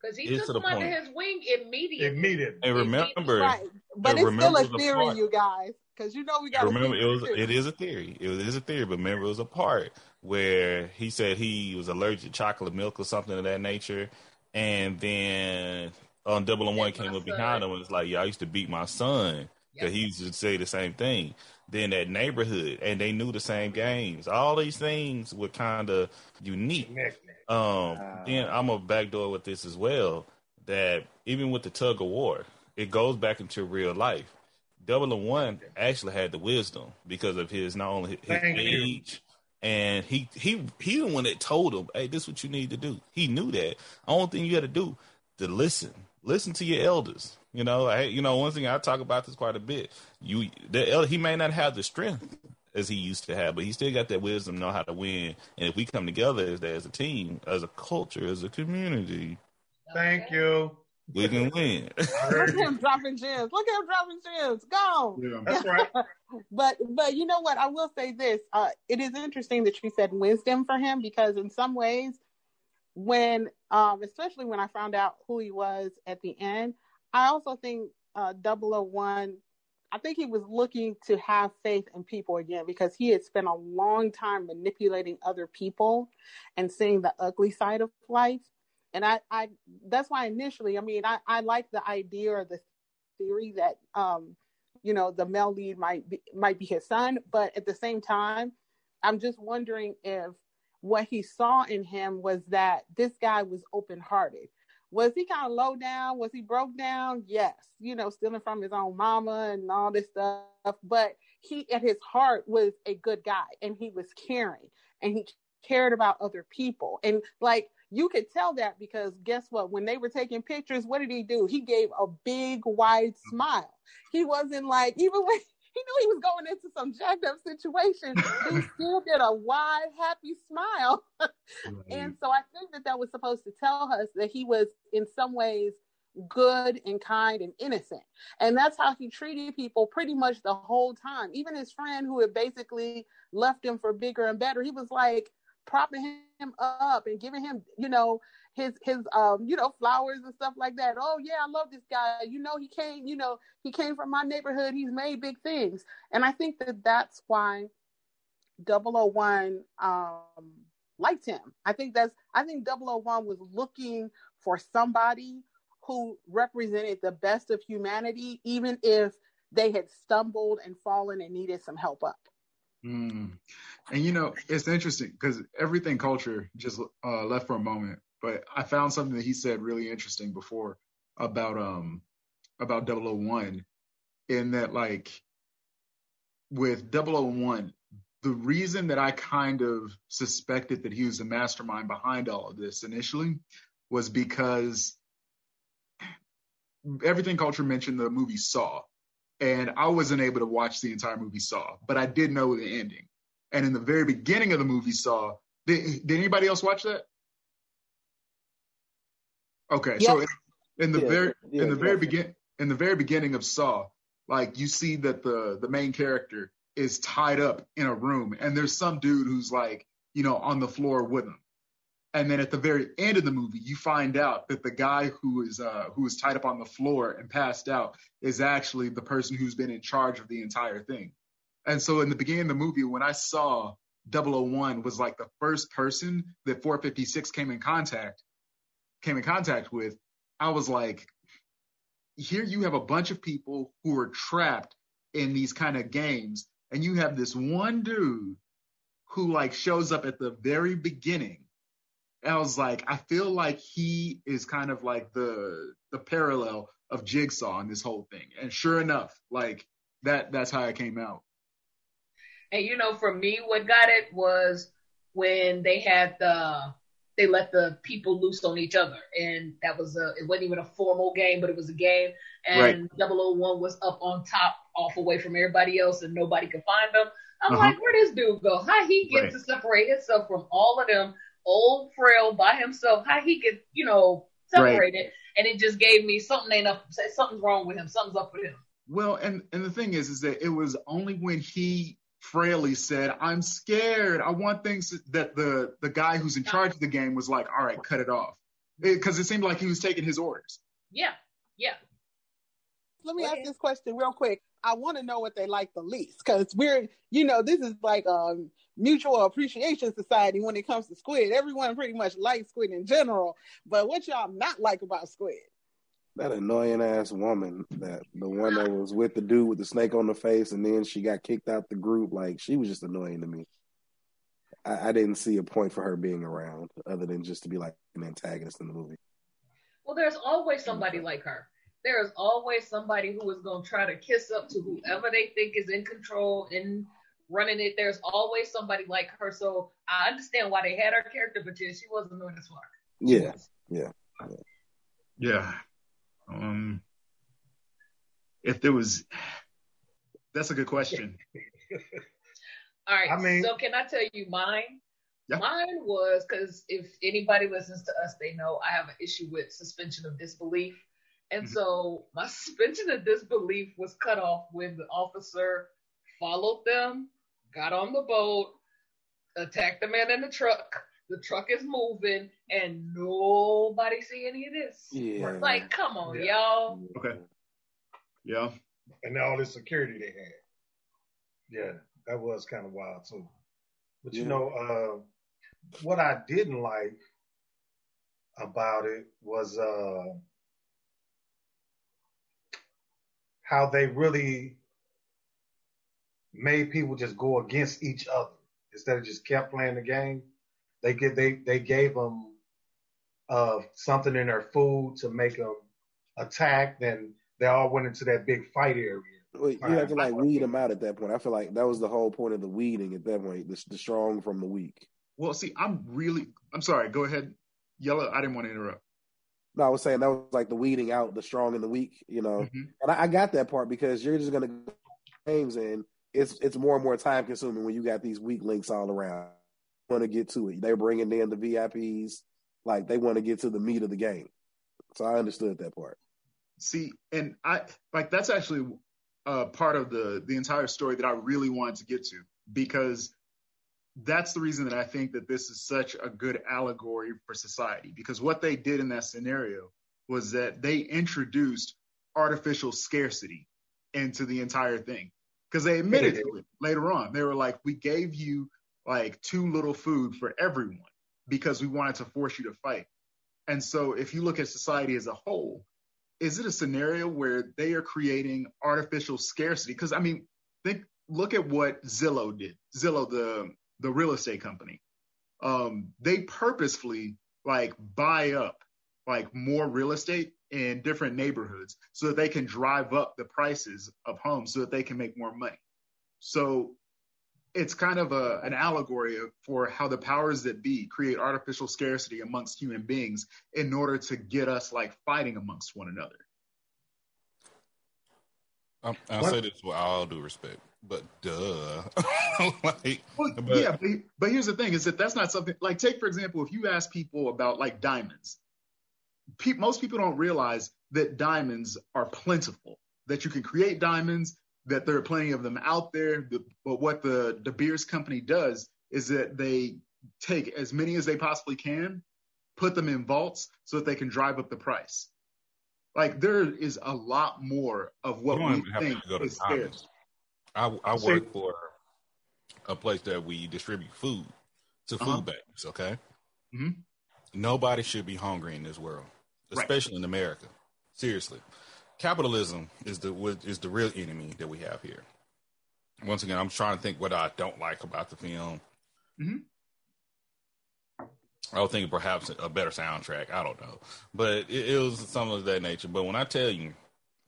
because he took him under his wing immediately. Immediately. And remember, right. but it's still a theory, you guys, because you know we got. Remember, it was it is a theory. It is a theory, but remember, it was a part where he said he was allergic to chocolate milk or something of that nature, and then on Double and One came up behind him and was like, "Yeah, I used to beat my son." Because he used to say the same thing. Then that neighborhood, and they knew the same games. All these things were kind of unique. Um, uh, then I'm a backdoor with this as well. That even with the tug of war, it goes back into real life. Double and One actually had the wisdom because of his not only his age, you. and he he he the one that told him, "Hey, this is what you need to do." He knew that. Only thing you got to do to listen, listen to your elders. You know, I, you know, one thing I talk about this quite a bit. You, the he may not have the strength as he used to have, but he still got that wisdom, know how to win. And if we come together as as a team, as a culture, as a community, thank you. We can win. Look at him dropping gems. Look at him dropping gems. Go. Yeah, that's right. but but you know what? I will say this. Uh, it is interesting that you said wisdom for him because in some ways, when um, especially when I found out who he was at the end, I also think uh, 001 I think he was looking to have faith in people again because he had spent a long time manipulating other people and seeing the ugly side of life. And I, I that's why initially, I mean, I, I like the idea or the theory that, um, you know, the male lead might be, might be his son, but at the same time, I'm just wondering if what he saw in him was that this guy was open hearted was he kind of low down? Was he broke down? Yes, you know, stealing from his own mama and all this stuff. But he, at his heart, was a good guy and he was caring and he cared about other people. And like, you could tell that because guess what? When they were taking pictures, what did he do? He gave a big, wide smile. He wasn't like, even when he knew he was going into some jacked up situation. he still did a wide, happy smile. And so I think that that was supposed to tell us that he was, in some ways, good and kind and innocent. And that's how he treated people pretty much the whole time. Even his friend who had basically left him for bigger and better, he was like propping him up and giving him, you know, his his um you know flowers and stuff like that. Oh yeah, I love this guy. You know he came you know he came from my neighborhood. He's made big things, and I think that that's why 001 um liked him. I think that's I think 001 was looking for somebody who represented the best of humanity, even if they had stumbled and fallen and needed some help up. Mm. And you know, it's interesting because everything culture just uh, left for a moment. But I found something that he said really interesting before about um about 001 in that like with 001 the reason that I kind of suspected that he was the mastermind behind all of this initially was because everything culture mentioned the movie Saw and I wasn't able to watch the entire movie Saw but I did know the ending. And in the very beginning of the movie Saw did, did anybody else watch that Okay, yep. so in, in the yeah, very yeah, in the very begin in the very beginning of Saw, like you see that the the main character is tied up in a room and there's some dude who's like, you know, on the floor with him. And then at the very end of the movie, you find out that the guy who is uh, who is tied up on the floor and passed out is actually the person who's been in charge of the entire thing. And so in the beginning of the movie, when I saw 001 was like the first person that 456 came in contact came in contact with, I was like, here you have a bunch of people who are trapped in these kind of games, and you have this one dude who like shows up at the very beginning. And I was like, I feel like he is kind of like the the parallel of Jigsaw in this whole thing. And sure enough, like that that's how it came out. And you know, for me, what got it was when they had the they let the people loose on each other. And that was a, it wasn't even a formal game, but it was a game. And right. 001 was up on top, off away from everybody else, and nobody could find them. I'm uh-huh. like, where this dude go? How he get right. to separate himself from all of them, old, frail, by himself? How he get, you know, separated? Right. And it just gave me something ain't up, something's wrong with him, something's up with him. Well, and and the thing is, is that it was only when he Fraley said, I'm scared. I want things that the, the guy who's in charge of the game was like, all right, cut it off. Because it, it, seemed like he was taking his orders. Yeah. Yeah. Let me ask this question real quick. I want to know what they like the least because we're, you know, this is like a mutual appreciation society when it comes to squid. Everyone pretty much likes squid in general, but what y'all not like about squid? That annoying ass woman that the one that was with the dude with the snake on the face and then she got kicked out the group like she was just annoying to me. I, I, didn't see a point for her being around other than just to be like an antagonist in the movie. Well there's always somebody like her. There is always somebody who is going to try to kiss up to whoever they think is in control and running it. There's always somebody like her. So i understand why they had her character but she wasn't doing this smart yeah yeah yeah, yeah. Um, if there was, that's a good question. All right. I mean, so can I tell you mine? Yeah. Mine was because if anybody listens to us, they know I have an issue with suspension of disbelief. And mm-hmm. so my suspension of disbelief was cut off when the officer followed them, got on the boat, attacked the man in the truck, the truck is moving and nobody see any of this. Yeah. Like, come on, yeah. y'all. Okay. Yeah. And all the security they had. Yeah, that was kind of wild too. But yeah. you know, uh, what I didn't like about it was uh, how they really made people just go against each other instead of just kept playing the game. They get they they gave them uh, something in their food to make them attack. Then they all went into that big fight area. Well, you have to like weed them out at that point. I feel like that was the whole point of the weeding at that point, the, the strong from the weak. Well, see, I'm really, I'm sorry. Go ahead, Yella. I didn't want to interrupt. No, I was saying that was like the weeding out the strong and the weak, you know. Mm-hmm. And I, I, got that part because you're just gonna games and it's it's more and more time consuming when you got these weak links all around want to get to it. They're bringing in the VIPs, like they want to get to the meat of the game. So I understood that part. See, and I like that's actually uh, part of the the entire story that I really wanted to get to because that's the reason that I think that this is such a good allegory for society because what they did in that scenario was that they introduced artificial scarcity into the entire thing because they admitted it later on. They were like, we gave you like too little food for everyone because we wanted to force you to fight. And so if you look at society as a whole, is it a scenario where they are creating artificial scarcity? Because I mean, think look at what Zillow did. Zillow, the the real estate company, um, they purposefully like buy up like more real estate in different neighborhoods so that they can drive up the prices of homes so that they can make more money. So it's kind of a, an allegory for how the powers that be create artificial scarcity amongst human beings in order to get us like fighting amongst one another. I'll say this with all due respect, but duh. like, well, but, yeah, but, but here's the thing: is that that's not something like take for example, if you ask people about like diamonds, pe- most people don't realize that diamonds are plentiful that you can create diamonds, that there are plenty of them out there. But what the De Beers company does is that they take as many as they possibly can, put them in vaults so that they can drive up the price. Like there is a lot more of what we think is there. I, I work for a place that we distribute food to food uh-huh. banks. Okay, mm-hmm. nobody should be hungry in this world, especially right. in America. Seriously, capitalism is the is the real enemy that we have here. Once again, I'm trying to think what I don't like about the film. Mm-hmm. I was thinking perhaps a better soundtrack. I don't know, but it, it was something of that nature. But when I tell you,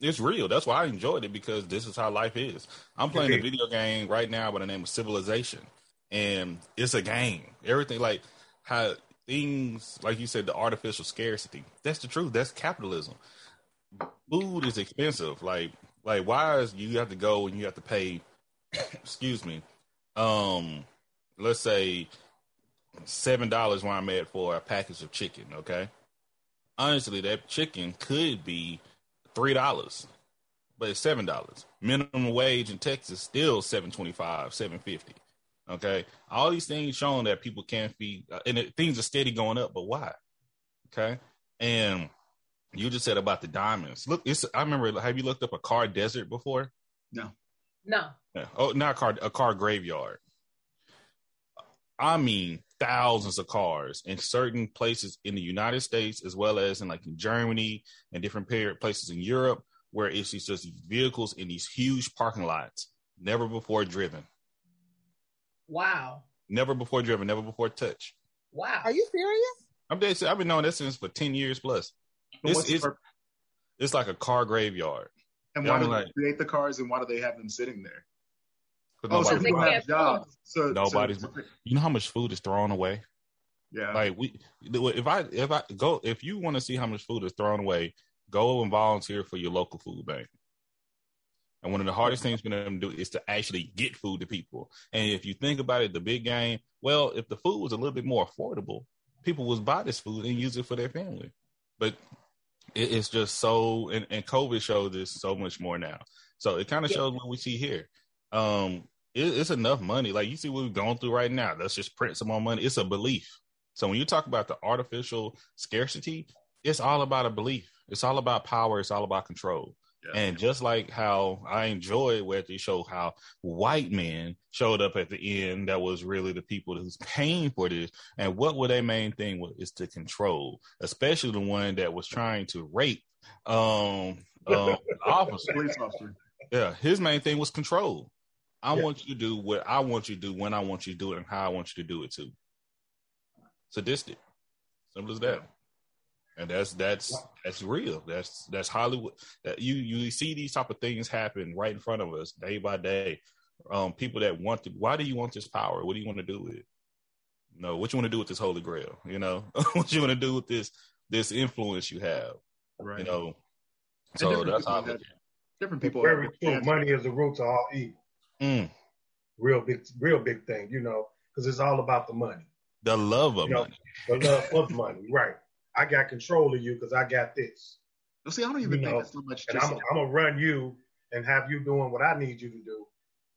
it's real. That's why I enjoyed it because this is how life is. I'm playing a video game right now by the name of Civilization, and it's a game. Everything like how things like you said, the artificial scarcity. That's the truth. That's capitalism. Food is expensive. Like like why is you have to go and you have to pay? excuse me. Um, let's say seven dollars where I'm at for a package of chicken. Okay, honestly, that chicken could be three dollars, but it's seven dollars. Minimum wage in Texas still seven twenty five, seven fifty. Okay, all these things showing that people can't feed, uh, and it, things are steady going up. But why? Okay, and you just said about the diamonds. Look, it's. I remember. Have you looked up a car desert before? No. No. Yeah. Oh, not a car. A car graveyard. I mean, thousands of cars in certain places in the United States, as well as in like in Germany and different places in Europe, where it's just vehicles in these huge parking lots, never before driven. Wow. Never before driven, never before touched. Wow. Are you serious? I'm dead. I've been knowing this since for ten years plus. It's, it's, it's, like a car graveyard. And why do like, they create the cars and why do they have them sitting there? Oh, so people have jobs. So nobody's. So, you know how much food is thrown away? Yeah. Like we, if I if I go, if you want to see how much food is thrown away, go and volunteer for your local food bank. And one of the hardest things for them to do is to actually get food to people. And if you think about it, the big game, well, if the food was a little bit more affordable, people would buy this food and use it for their family. But it, it's just so, and, and COVID showed this so much more now. So it kind of shows what we see here. Um, it, it's enough money. Like you see what we're going through right now. Let's just print some more money. It's a belief. So when you talk about the artificial scarcity, it's all about a belief. It's all about power. It's all about control. Yeah. And just like how I enjoy where they show how white men showed up at the end, that was really the people who's paying for this. And what were their main thing was is to control, especially the one that was trying to rape um, um officer. Police officer. Yeah, his main thing was control. I yeah. want you to do what I want you to do when I want you to do it and how I want you to do it too. Sadistic. Simple as that. And that's that's that's real. That's that's Hollywood. That you you see these type of things happen right in front of us day by day. Um, people that want to. Why do you want this power? What do you want to do with it? No, what you want to do with this holy grail? You know, what you want to do with this this influence you have? Right. You know. So that's how different people. Very true. Money is the root of all evil. Mm. Real big, real big thing, you know, because it's all about the money. The love of you money. The love of money, right? I got control of you because I got this. Well, see, I don't even you think know, so much. And I'm, I'm gonna run you and have you doing what I need you to do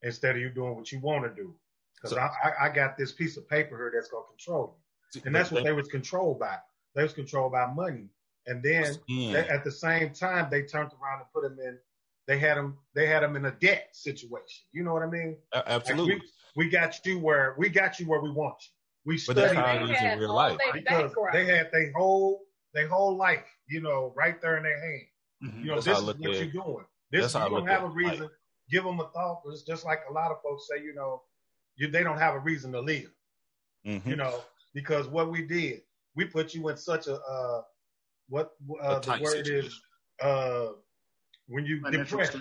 instead of you doing what you want to do. Because so, I, I, got this piece of paper here that's gonna control you, and that's what they was controlled by. They was controlled by money, and then they, at the same time they turned around and put them in they had them they had them in a debt situation. You know what I mean? Uh, absolutely. Like we, we, got you where we got you where we want you. We studied but that's how it is in real life because they had their whole their whole life, you know, right there in their hand. Mm-hmm. You know, that's this is what you're doing. This you don't have a reason. Life. Give them a thought. It's just like a lot of folks say, you know, you, they don't have a reason to live. Mm-hmm. You know, because what we did, we put you in such a uh, what uh, the word situation. is uh, when you depressed,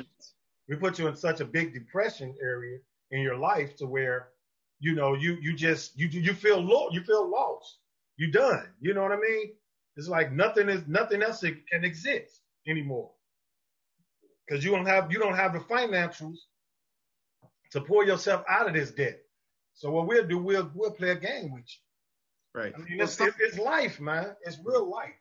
we put you in such a big depression area in your life to where, you know, you you just you you feel low, you feel lost, you done. You know what I mean? It's like nothing is nothing else can exist anymore because you don't have you don't have the financials to pull yourself out of this debt. So what we'll do, we'll we'll play a game with you. Right. I mean, it's, it's life, man. It's real life.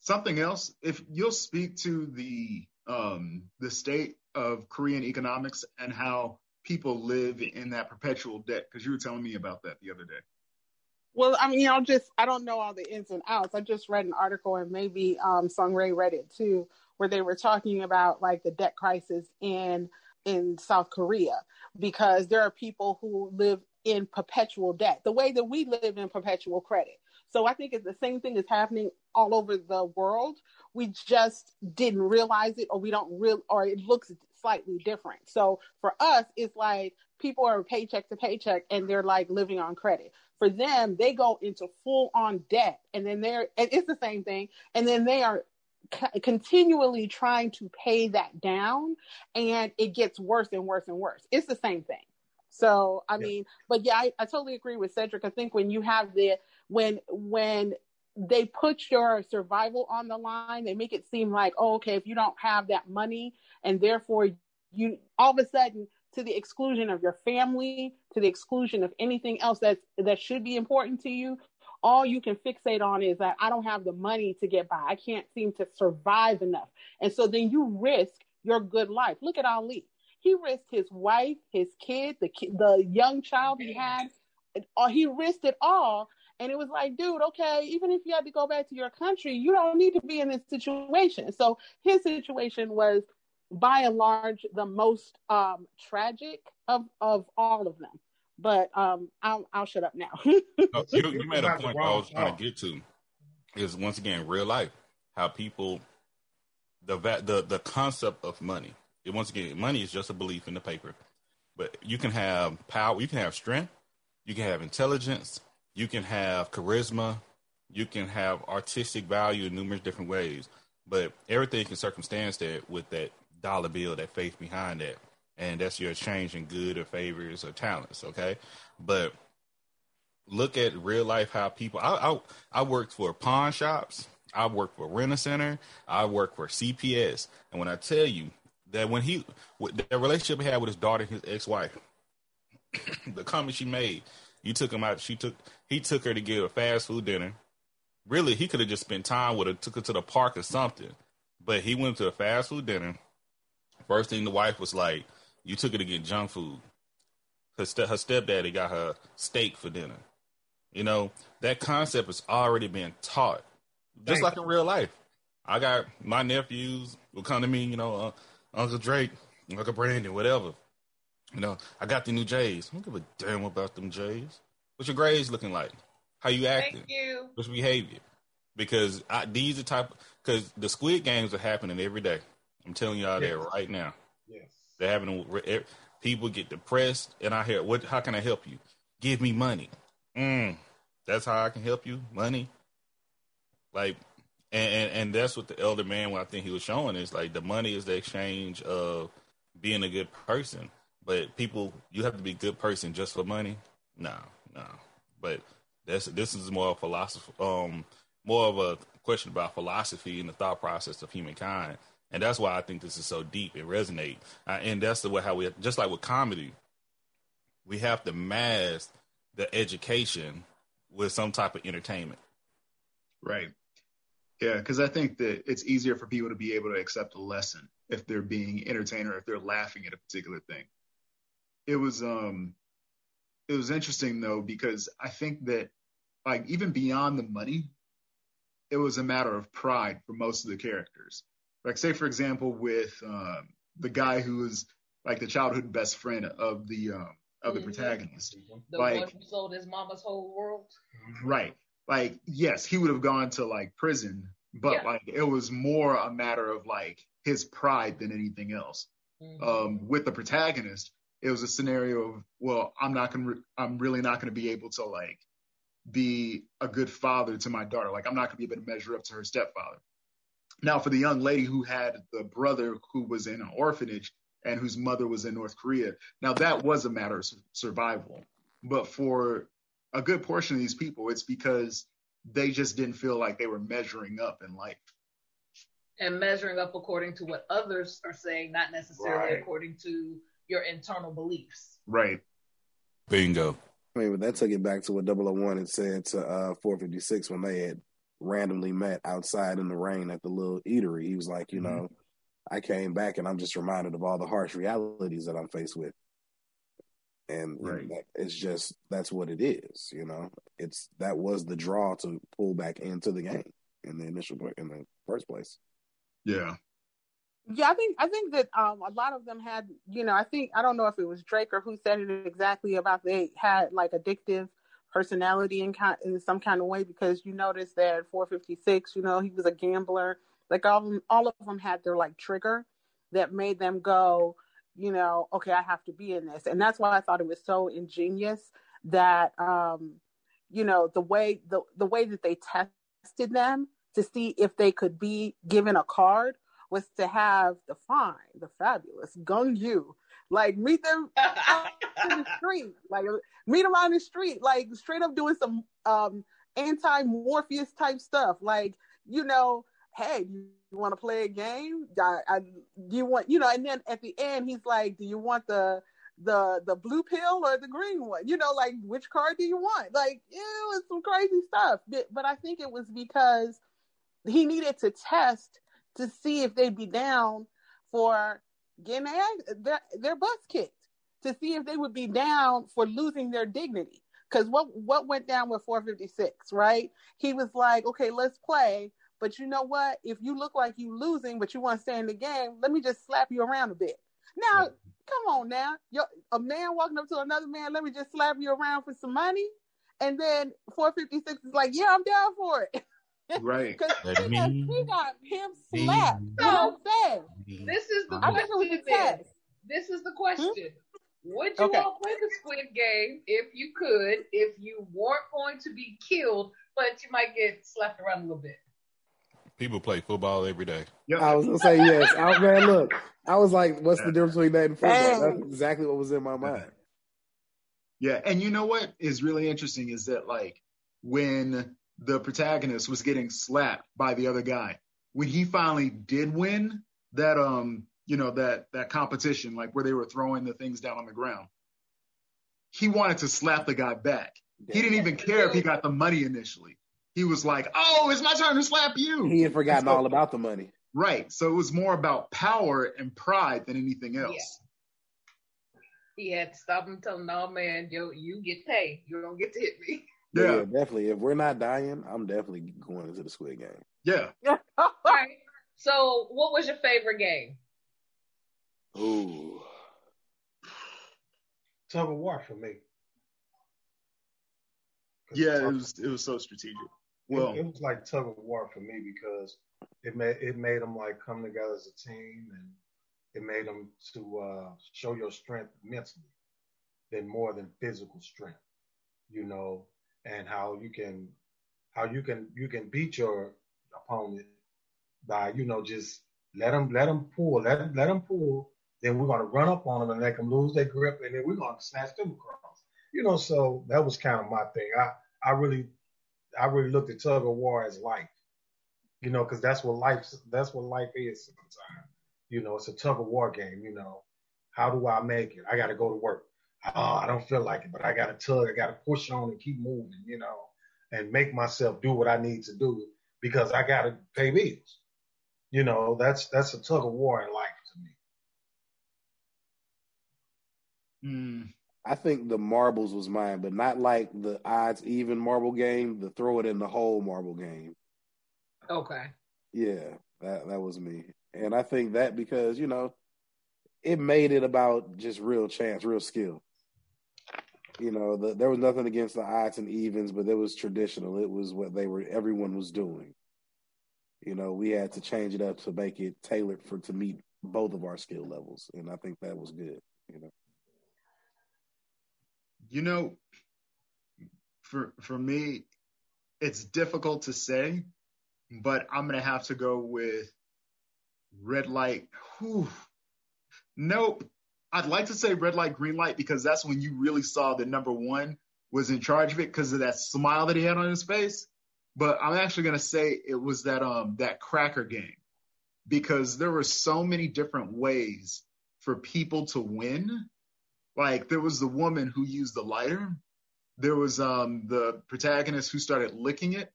Something else. If you'll speak to the um, the state of Korean economics and how people live in that perpetual debt? Because you were telling me about that the other day. Well, I mean, I'll just I don't know all the ins and outs. I just read an article, and maybe um, Sungray read it too, where they were talking about like the debt crisis in in South Korea because there are people who live in perpetual debt, the way that we live in perpetual credit. So I think it's the same thing is happening all over the world. We just didn't realize it, or we don't real, or it looks slightly different. So for us, it's like people are paycheck to paycheck, and they're like living on credit. For them, they go into full on debt, and then they're and it's the same thing, and then they are continually trying to pay that down, and it gets worse and worse and worse. It's the same thing. So I yeah. mean, but yeah, I, I totally agree with Cedric. I think when you have the when when they put your survival on the line, they make it seem like, oh, okay, if you don't have that money and therefore you all of a sudden to the exclusion of your family, to the exclusion of anything else that that should be important to you, all you can fixate on is that I don't have the money to get by. I can't seem to survive enough. And so then you risk your good life. Look at Ali. He risked his wife, his kid, the the young child he had. He risked it all, and it was like, dude, okay, even if you had to go back to your country, you don't need to be in this situation. So his situation was, by and large, the most um, tragic of of all of them. But um, I'll I'll shut up now. you, you made a point I was trying to get to is once again real life how people the the the concept of money It once again, money is just a belief in the paper. But you can have power, you can have strength, you can have intelligence, you can have charisma, you can have artistic value in numerous different ways. But everything can circumstance that with that dollar bill, that faith behind that. And that's your exchange in good or favors or talents, okay? But look at real life how people I I, I worked for pawn shops, I worked for rent a center, I worked for CPS. And when I tell you that when he the relationship he had with his daughter, his ex wife, the comment she made, you took him out. She took he took her to get a fast food dinner. Really, he could have just spent time with her, took her to the park or something. But he went to a fast food dinner. First thing the wife was like, "You took her to get junk food." Her, st- her stepdaddy got her steak for dinner. You know that concept is already being taught, just Thank like in real life. I got my nephews will come to me, you know, uh, Uncle Drake, Uncle Brandon, whatever. You know, I got the new J's. I don't give a damn about them J's. What's your grades looking like? How you acting? Thank you. What's behavior? Because I, these are type because the Squid Games are happening every day. I'm telling y'all yes. that right now. Yes, they're happening. People get depressed, and I hear, "What? How can I help you? Give me money." Mm, that's how I can help you. Money. Like and, and, and that's what the elder man, what I think he was showing is like the money is the exchange of being a good person. But people, you have to be a good person just for money. No, no. But that's this is more philosophy, um, more of a question about philosophy and the thought process of humankind. And that's why I think this is so deep and resonate. Uh, and that's the way how we just like with comedy, we have to mask the education with some type of entertainment. Right. Yeah, because I think that it's easier for people to be able to accept a lesson if they're being entertained or if they're laughing at a particular thing. It was um it was interesting though because I think that like even beyond the money, it was a matter of pride for most of the characters. Like say for example with um, the guy who was like the childhood best friend of the um, of the mm-hmm. protagonist. The like, one who sold his mama's whole world. Right. Like yes, he would have gone to like prison but yeah. like it was more a matter of like his pride than anything else. Mm-hmm. Um, with the protagonist, it was a scenario of, well, I'm not gonna, re- I'm really not gonna be able to like be a good father to my daughter. Like I'm not gonna be able to measure up to her stepfather. Now, for the young lady who had the brother who was in an orphanage and whose mother was in North Korea, now that was a matter of survival. But for a good portion of these people, it's because they just didn't feel like they were measuring up in life. And measuring up according to what others are saying, not necessarily right. according to your internal beliefs. Right. Bingo. I mean, but that took it back to what 001 had said to uh, 456 when they had randomly met outside in the rain at the little eatery. He was like, you mm-hmm. know, I came back and I'm just reminded of all the harsh realities that I'm faced with. And right. that, it's just that's what it is, you know. It's that was the draw to pull back into the game in the initial in the first place. Yeah. Yeah, I think I think that um, a lot of them had, you know, I think I don't know if it was Drake or who said it exactly about they had like addictive personality in in some kind of way because you notice that 456, you know, he was a gambler. Like all of them, all of them had their like trigger that made them go, you know, okay, I have to be in this, and that's why I thought it was so ingenious that, um, you know, the way the the way that they tested them to see if they could be given a card was to have the fine, the fabulous Gong Yoo, like meet them on the street, like meet them on the street, like straight up doing some um anti Morpheus type stuff, like you know, hey, you want to play a game? I, I, do you want, you know? And then at the end, he's like, do you want the the the blue pill or the green one? You know, like which card do you want? Like it was some crazy stuff, but, but I think it was because he needed to test to see if they'd be down for getting their, their, butts kicked, to see if they would be down for losing their dignity. Because what, what went down with 456, right? He was like, okay, let's play. But you know what? If you look like you losing, but you want to stay in the game, let me just slap you around a bit. Now, come on now. You're, a man walking up to another man, let me just slap you around for some money. And then 456 is like, yeah, I'm down for it. Right. Because he, got, he got him slapped. You know This is the question. This is the question. Hmm? Would you okay. all play the Squid Game if you could, if you weren't going to be killed, but you might get slapped around a little bit? People play football every day. Yep. I was gonna say yes. I, man, look, I was like, "What's the difference between that and football?" That's exactly what was in my mind. Yeah, and you know what is really interesting is that like when the protagonist was getting slapped by the other guy. When he finally did win that um you know that that competition like where they were throwing the things down on the ground, he wanted to slap the guy back. He didn't even care if he got the money initially. He was like, "Oh, it's my turn to slap you." He had forgotten so, all about the money. Right. So it was more about power and pride than anything else. Yeah he had to stop him, tell him, "No, man, yo, you get paid. You don't get to hit me." Yeah. yeah. definitely. If we're not dying, I'm definitely going into the Squid Game. Yeah. All right. So, what was your favorite game? Ooh. Tug of War for me. Yeah, it was it was so strategic. Well, it, it, was like tug of war for me because it made it made them like come together as a team, and it made them to uh, show your strength mentally, than more than physical strength. You know, and how you can how you can you can beat your opponent by you know just let them let them pull let them let them pull then we're going to run up on them and make them lose their grip and then we're going to snatch them across. You know so that was kind of my thing. I i really i really looked at tug of war as life you know because that's what life that's what life is sometimes. You know it's a tug of war game you know. How do i make it? I got to go to work oh, I don't feel like it, but I got to tug, I got to push on and keep moving, you know, and make myself do what I need to do because I got to pay bills. You know, that's that's a tug of war in life to me. Mm. I think the marbles was mine, but not like the odds even marble game, the throw it in the hole marble game. Okay. Yeah, that that was me. And I think that because, you know, it made it about just real chance, real skill. You know, the, there was nothing against the odds and evens, but it was traditional. It was what they were. Everyone was doing. You know, we had to change it up to make it tailored for to meet both of our skill levels, and I think that was good. You know. You know, for for me, it's difficult to say, but I'm gonna have to go with red light. Whew. Nope. I'd like to say red light, green light because that's when you really saw that number one was in charge of it because of that smile that he had on his face. But I'm actually gonna say it was that um that cracker game because there were so many different ways for people to win. Like there was the woman who used the lighter. There was um the protagonist who started licking it.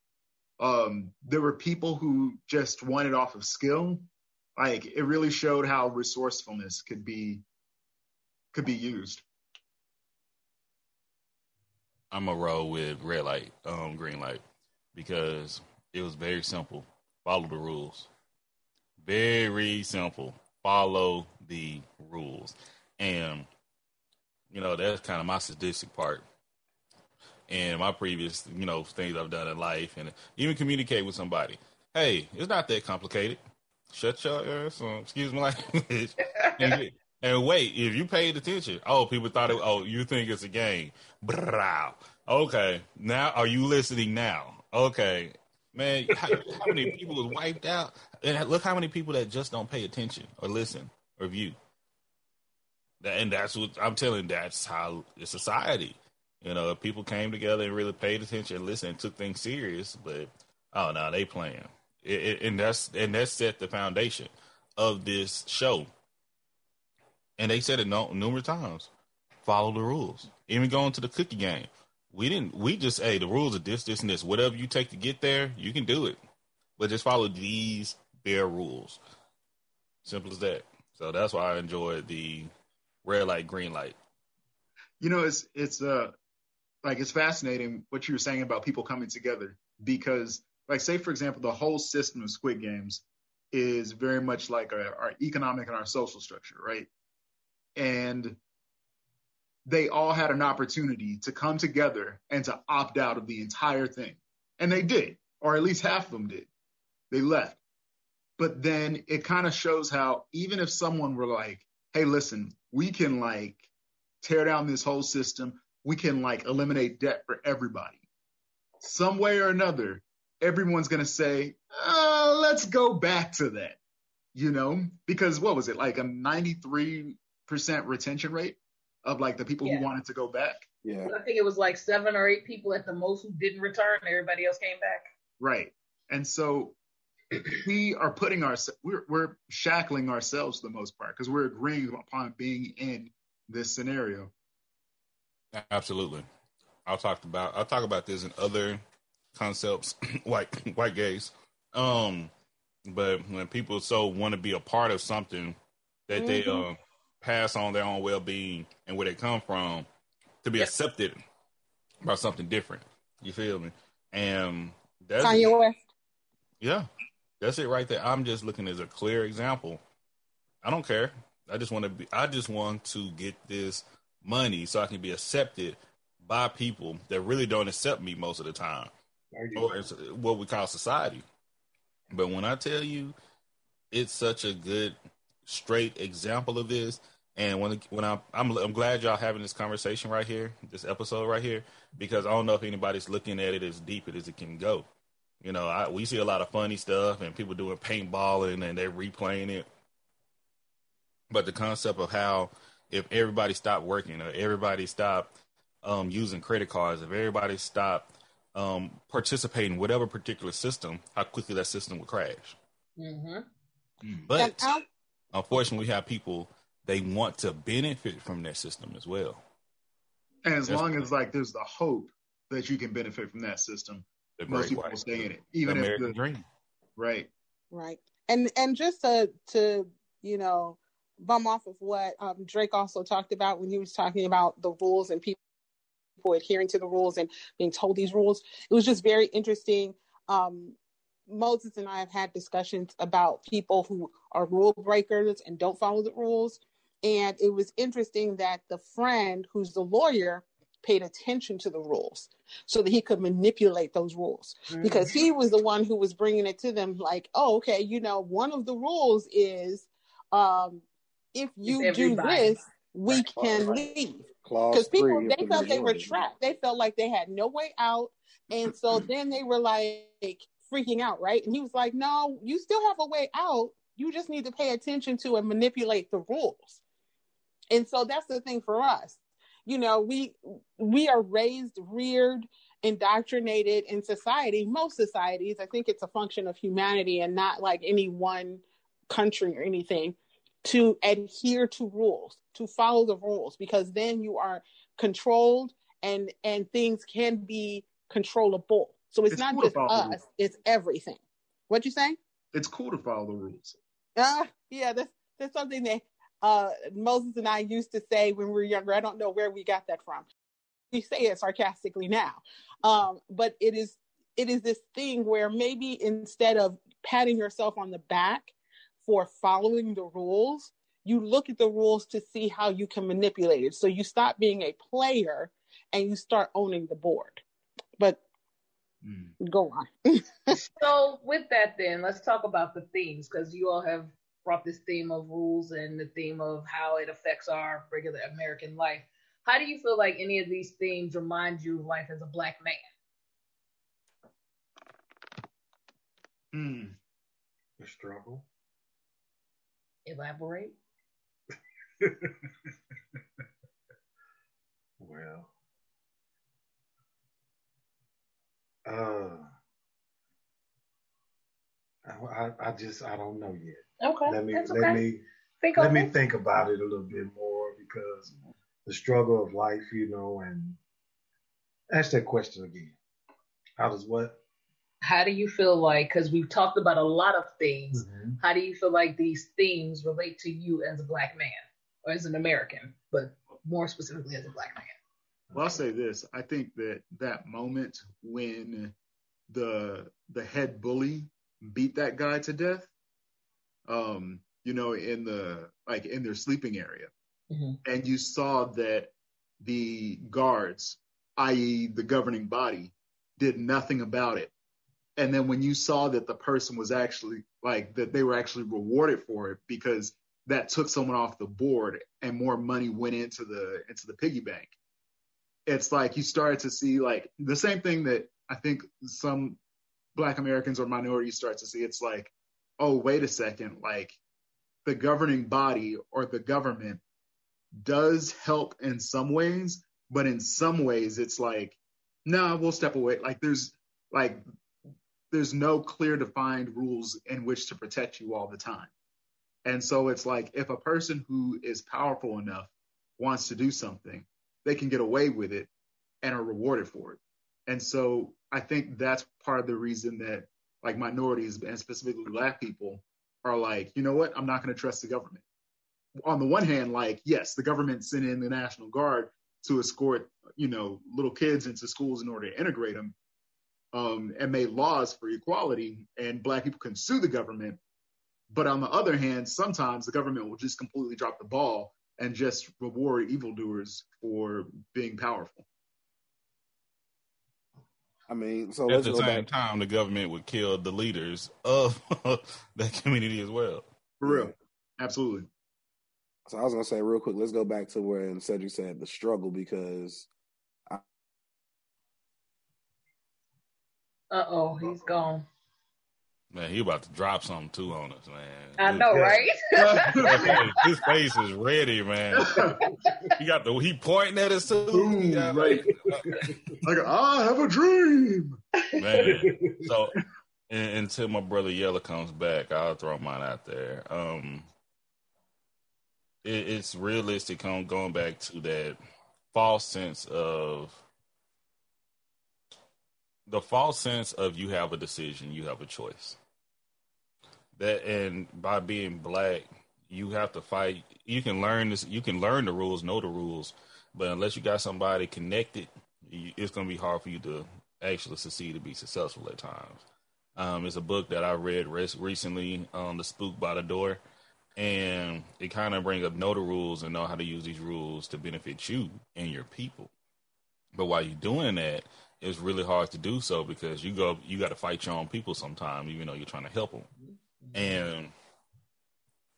Um there were people who just won it off of skill. Like it really showed how resourcefulness could be could be used. I'm a roll with red light, um, green light, because it was very simple. Follow the rules. Very simple. Follow the rules. And you know, that's kind of my sadistic part. And my previous, you know, things I've done in life and even communicate with somebody. Hey, it's not that complicated. Shut your ass on, excuse and, and, wait, if you paid attention, oh, people thought it, oh, you think it's a game. Brow. Okay. Now, are you listening now? Okay. Man, how, how many people was wiped out? And look how many people that just don't pay attention or listen or view. And that's what I'm telling. That's how society. You know, if people came together and really paid attention, and listened, and took things serious. But oh no, they playing. It, it, and that's and that set the foundation of this show. And they said it no, numerous times. Follow the rules. Even going to the cookie game, we didn't. We just hey, the rules are this, this, and this. Whatever you take to get there, you can do it. But just follow these bare rules. Simple as that. So that's why I enjoyed the red light, green light. You know, it's it's uh like it's fascinating what you were saying about people coming together because, like, say for example, the whole system of Squid Games is very much like our, our economic and our social structure, right? And they all had an opportunity to come together and to opt out of the entire thing. And they did, or at least half of them did. They left. But then it kind of shows how even if someone were like, hey, listen, we can like tear down this whole system. We can like eliminate debt for everybody. Some way or another, everyone's going to say, uh, let's go back to that, you know, because what was it like a 93% retention rate of like the people yeah. who wanted to go back? Yeah. I think it was like seven or eight people at the most who didn't return. Everybody else came back. Right. And so we are putting our we're, we're shackling ourselves for the most part because we're agreeing upon being in this scenario. Absolutely, I'll talk about I'll talk about this in other concepts, white white gays. Um, but when people so want to be a part of something that mm-hmm. they uh, pass on their own well being and where they come from to be yep. accepted by something different. You feel me? And that's Kanye West. Yeah, that's it right there. I'm just looking as a clear example. I don't care. I just want to be. I just want to get this money so I can be accepted by people that really don't accept me most of the time, or it's what we call society. But when I tell you, it's such a good, straight example of this. And when when I, I'm I'm glad y'all having this conversation right here, this episode right here, because I don't know if anybody's looking at it as deep as it can go. You know, I, we see a lot of funny stuff and people doing paintballing and they're replaying it. But the concept of how if everybody stopped working or everybody stopped um, using credit cards, if everybody stopped um, participating in whatever particular system, how quickly that system would crash. Mm-hmm. But unfortunately, we have people they want to benefit from that system as well. And as That's long as like there's the hope that you can benefit from that system, the most people will stay in it, even the American if the dream. Right. Right. And and just to to you know bum off of what um, Drake also talked about when he was talking about the rules and people adhering to the rules and being told these rules. It was just very interesting. Um, Moses and I have had discussions about people who are rule breakers and don't follow the rules. And it was interesting that the friend who's the lawyer paid attention to the rules so that he could manipulate those rules mm-hmm. because he was the one who was bringing it to them like oh okay you know one of the rules is um if you do this we right. can right. leave because people they felt they were trapped they felt like they had no way out and so then they were like freaking out right? And he was like no you still have a way out. You just need to pay attention to and manipulate the rules. And so that's the thing for us. You know we we are raised reared indoctrinated in society. Most societies i think it's a function of humanity and not like any one country or anything to adhere to rules to follow the rules because then you are controlled and and things can be controllable so it's, it's not cool just us it's everything what you say it's cool to follow the rules Uh, yeah, that's that's something that uh, Moses and I used to say when we were younger. I don't know where we got that from. We say it sarcastically now, um, but it is it is this thing where maybe instead of patting yourself on the back for following the rules, you look at the rules to see how you can manipulate it. So you stop being a player and you start owning the board. But mm. go on. so with that then, let's talk about the themes because you all have brought this theme of rules and the theme of how it affects our regular American life. How do you feel like any of these themes remind you of life as a black man? Hmm. The struggle. Elaborate. well, uh, I, I just I don't know yet. Okay. Let me That's let okay. me think let me think about it a little bit more because the struggle of life, you know, and ask that question again. How does what? How do you feel like? Because we've talked about a lot of things. Mm-hmm. How do you feel like these themes relate to you as a black man or as an American, but more specifically as a black man? Well, I'll say this. I think that that moment when the the head bully beat that guy to death, um, you know, in the like in their sleeping area, mm-hmm. and you saw that the guards, i.e., the governing body, did nothing about it. And then when you saw that the person was actually like that they were actually rewarded for it because that took someone off the board and more money went into the into the piggy bank. It's like you started to see like the same thing that I think some black Americans or minorities start to see. It's like, oh, wait a second, like the governing body or the government does help in some ways, but in some ways it's like, no, nah, we'll step away. Like there's like there's no clear defined rules in which to protect you all the time. And so it's like if a person who is powerful enough wants to do something, they can get away with it and are rewarded for it. And so I think that's part of the reason that like minorities and specifically black people are like, you know what, I'm not going to trust the government. On the one hand, like, yes, the government sent in the National Guard to escort, you know, little kids into schools in order to integrate them um, and made laws for equality, and black people can sue the government. But on the other hand, sometimes the government will just completely drop the ball and just reward evildoers for being powerful. I mean, so at the same back. time, the government would kill the leaders of that community as well. For real, absolutely. So I was gonna say real quick. Let's go back to where Cedric said the struggle because. Uh oh, he's gone. Man, he about to drop something too on us, man. I know, right? his face is ready, man. he got the he pointing at us too. Ooh, got, right. like I have a dream, man. So and, until my brother Yella comes back, I'll throw mine out there. Um, it, it's realistic. On going back to that false sense of the false sense of you have a decision, you have a choice. That and by being black, you have to fight. You can learn this. You can learn the rules, know the rules, but unless you got somebody connected, it's going to be hard for you to actually succeed to be successful at times. Um, it's a book that I read res- recently, um, "The Spook by the Door," and it kind of brings up know the rules and know how to use these rules to benefit you and your people. But while you're doing that, it's really hard to do so because you go you got to fight your own people sometimes, even though you're trying to help them. And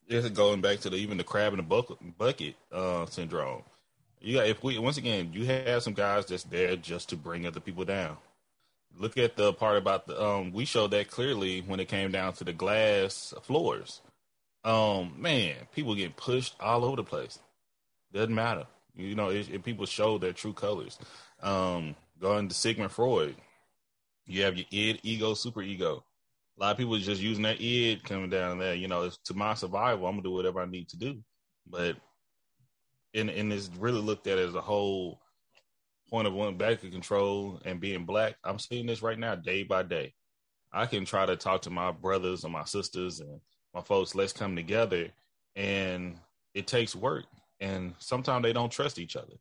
it's going back to the even the crab in the bucket, bucket uh, syndrome. You got if we once again you have some guys that's there just to bring other people down. Look at the part about the um we showed that clearly when it came down to the glass floors. Um man, people get pushed all over the place. Doesn't matter. You know, it, people show their true colors. Um, going to Sigmund Freud, you have your id, ego, super ego. A lot of people just using that id coming down there. You know, it's to my survival. I'm gonna do whatever I need to do. But and and it's really looked at as a whole point of one back of control and being black. I'm seeing this right now, day by day. I can try to talk to my brothers and my sisters and my folks, let's come together. And it takes work. And sometimes they don't trust each other.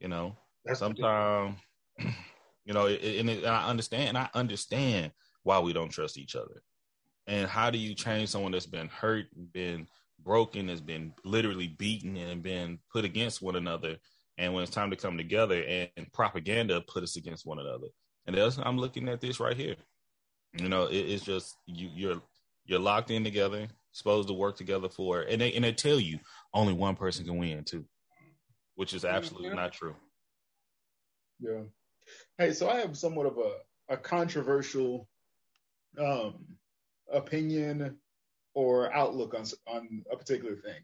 You know, sometimes, you know, and, and I understand, and I understand why we don't trust each other. And how do you change someone that's been hurt, been broken, has been literally beaten and been put against one another? And when it's time to come together and, and propaganda put us against one another. And I'm looking at this right here. You know, it, it's just you, you're you're locked in together, supposed to work together for, and they and they tell you only one person can win too, which is absolutely mm-hmm. not true. Yeah. Hey, so I have somewhat of a, a controversial um, opinion or outlook on on a particular thing.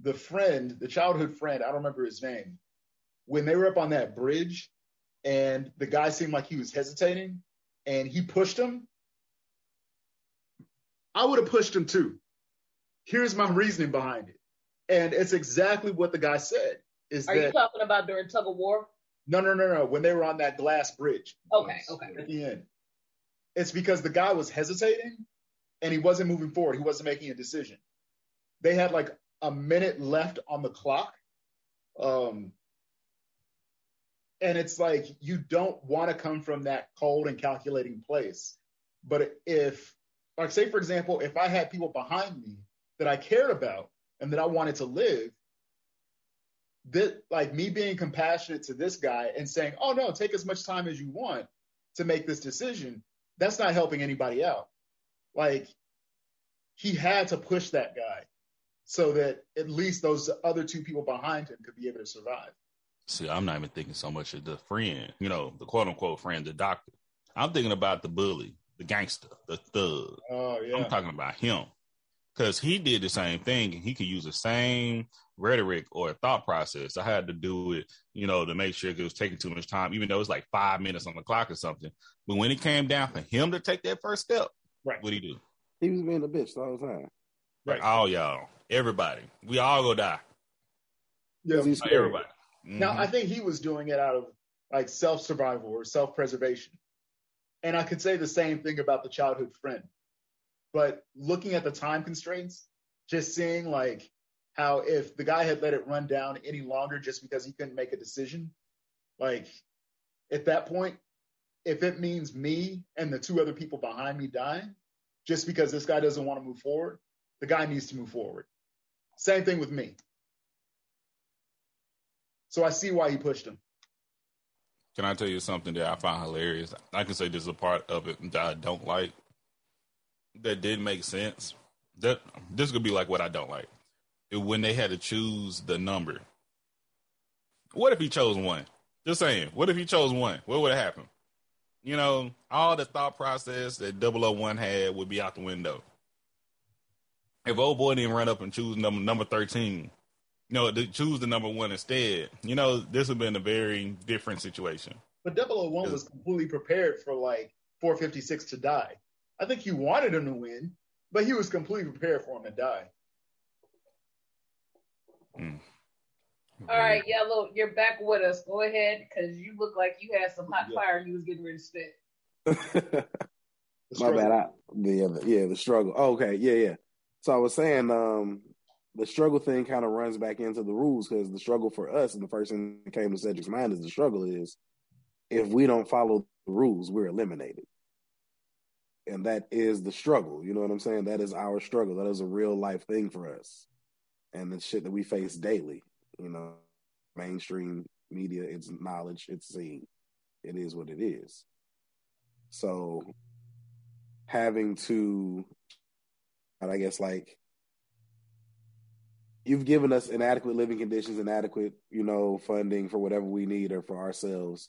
The friend, the childhood friend, I don't remember his name. When they were up on that bridge, and the guy seemed like he was hesitating, and he pushed him. I would have pushed him too. Here's my reasoning behind it, and it's exactly what the guy said. Is are that, you talking about during tug of war? No, no, no, no. When they were on that glass bridge. Okay, okay. At the end. It's because the guy was hesitating and he wasn't moving forward. He wasn't making a decision. They had like a minute left on the clock. Um, and it's like you don't want to come from that cold and calculating place. But if, like, say, for example, if I had people behind me that I cared about and that I wanted to live, that like me being compassionate to this guy and saying, "Oh no, take as much time as you want to make this decision," that's not helping anybody out. Like he had to push that guy so that at least those other two people behind him could be able to survive. See, I'm not even thinking so much of the friend, you know, the quote unquote friend, the doctor. I'm thinking about the bully, the gangster, the thug. Oh yeah. I'm talking about him because he did the same thing and he could use the same rhetoric or a thought process. I had to do it, you know, to make sure it was taking too much time, even though it's like five minutes on the clock or something. But when it came down for him to take that first step, right, what did he do? He was being a bitch the whole time. Right. All y'all, everybody, we all go die. Yeah, he's everybody. Mm-hmm. Now, I think he was doing it out of like self survival or self preservation. And I could say the same thing about the childhood friend. But looking at the time constraints, just seeing like how if the guy had let it run down any longer just because he couldn't make a decision, like at that point, if it means me and the two other people behind me dying, just because this guy doesn't want to move forward, the guy needs to move forward. Same thing with me. So I see why he pushed him. Can I tell you something that I find hilarious? I can say this is a part of it that I don't like. That did make sense. That this could be like what I don't like when they had to choose the number. What if he chose one? Just saying. What if he chose one? What would have happened? You know, all the thought process that 001 had would be out the window. If old boy didn't run up and choose number number 13, you know, to choose the number one instead, you know, this would have been a very different situation. But 001 was completely prepared for like 456 to die. I think he wanted him to win, but he was completely prepared for him to die. Mm. All right, Yella, you're back with us. Go ahead, because you look like you had some hot yeah. fire you was getting ready to spit. My bad. I, the, yeah, the struggle. Oh, okay, yeah, yeah. So I was saying, um, the struggle thing kind of runs back into the rules because the struggle for us, and the first thing that came to Cedric's mind is the struggle is if we don't follow the rules, we're eliminated. And that is the struggle. You know what I'm saying? That is our struggle. That is a real life thing for us and the shit that we face daily. You know, mainstream media, it's knowledge, it's seen. It is what it is. So having to, and I guess, like, you've given us inadequate living conditions, inadequate, you know, funding for whatever we need or for ourselves.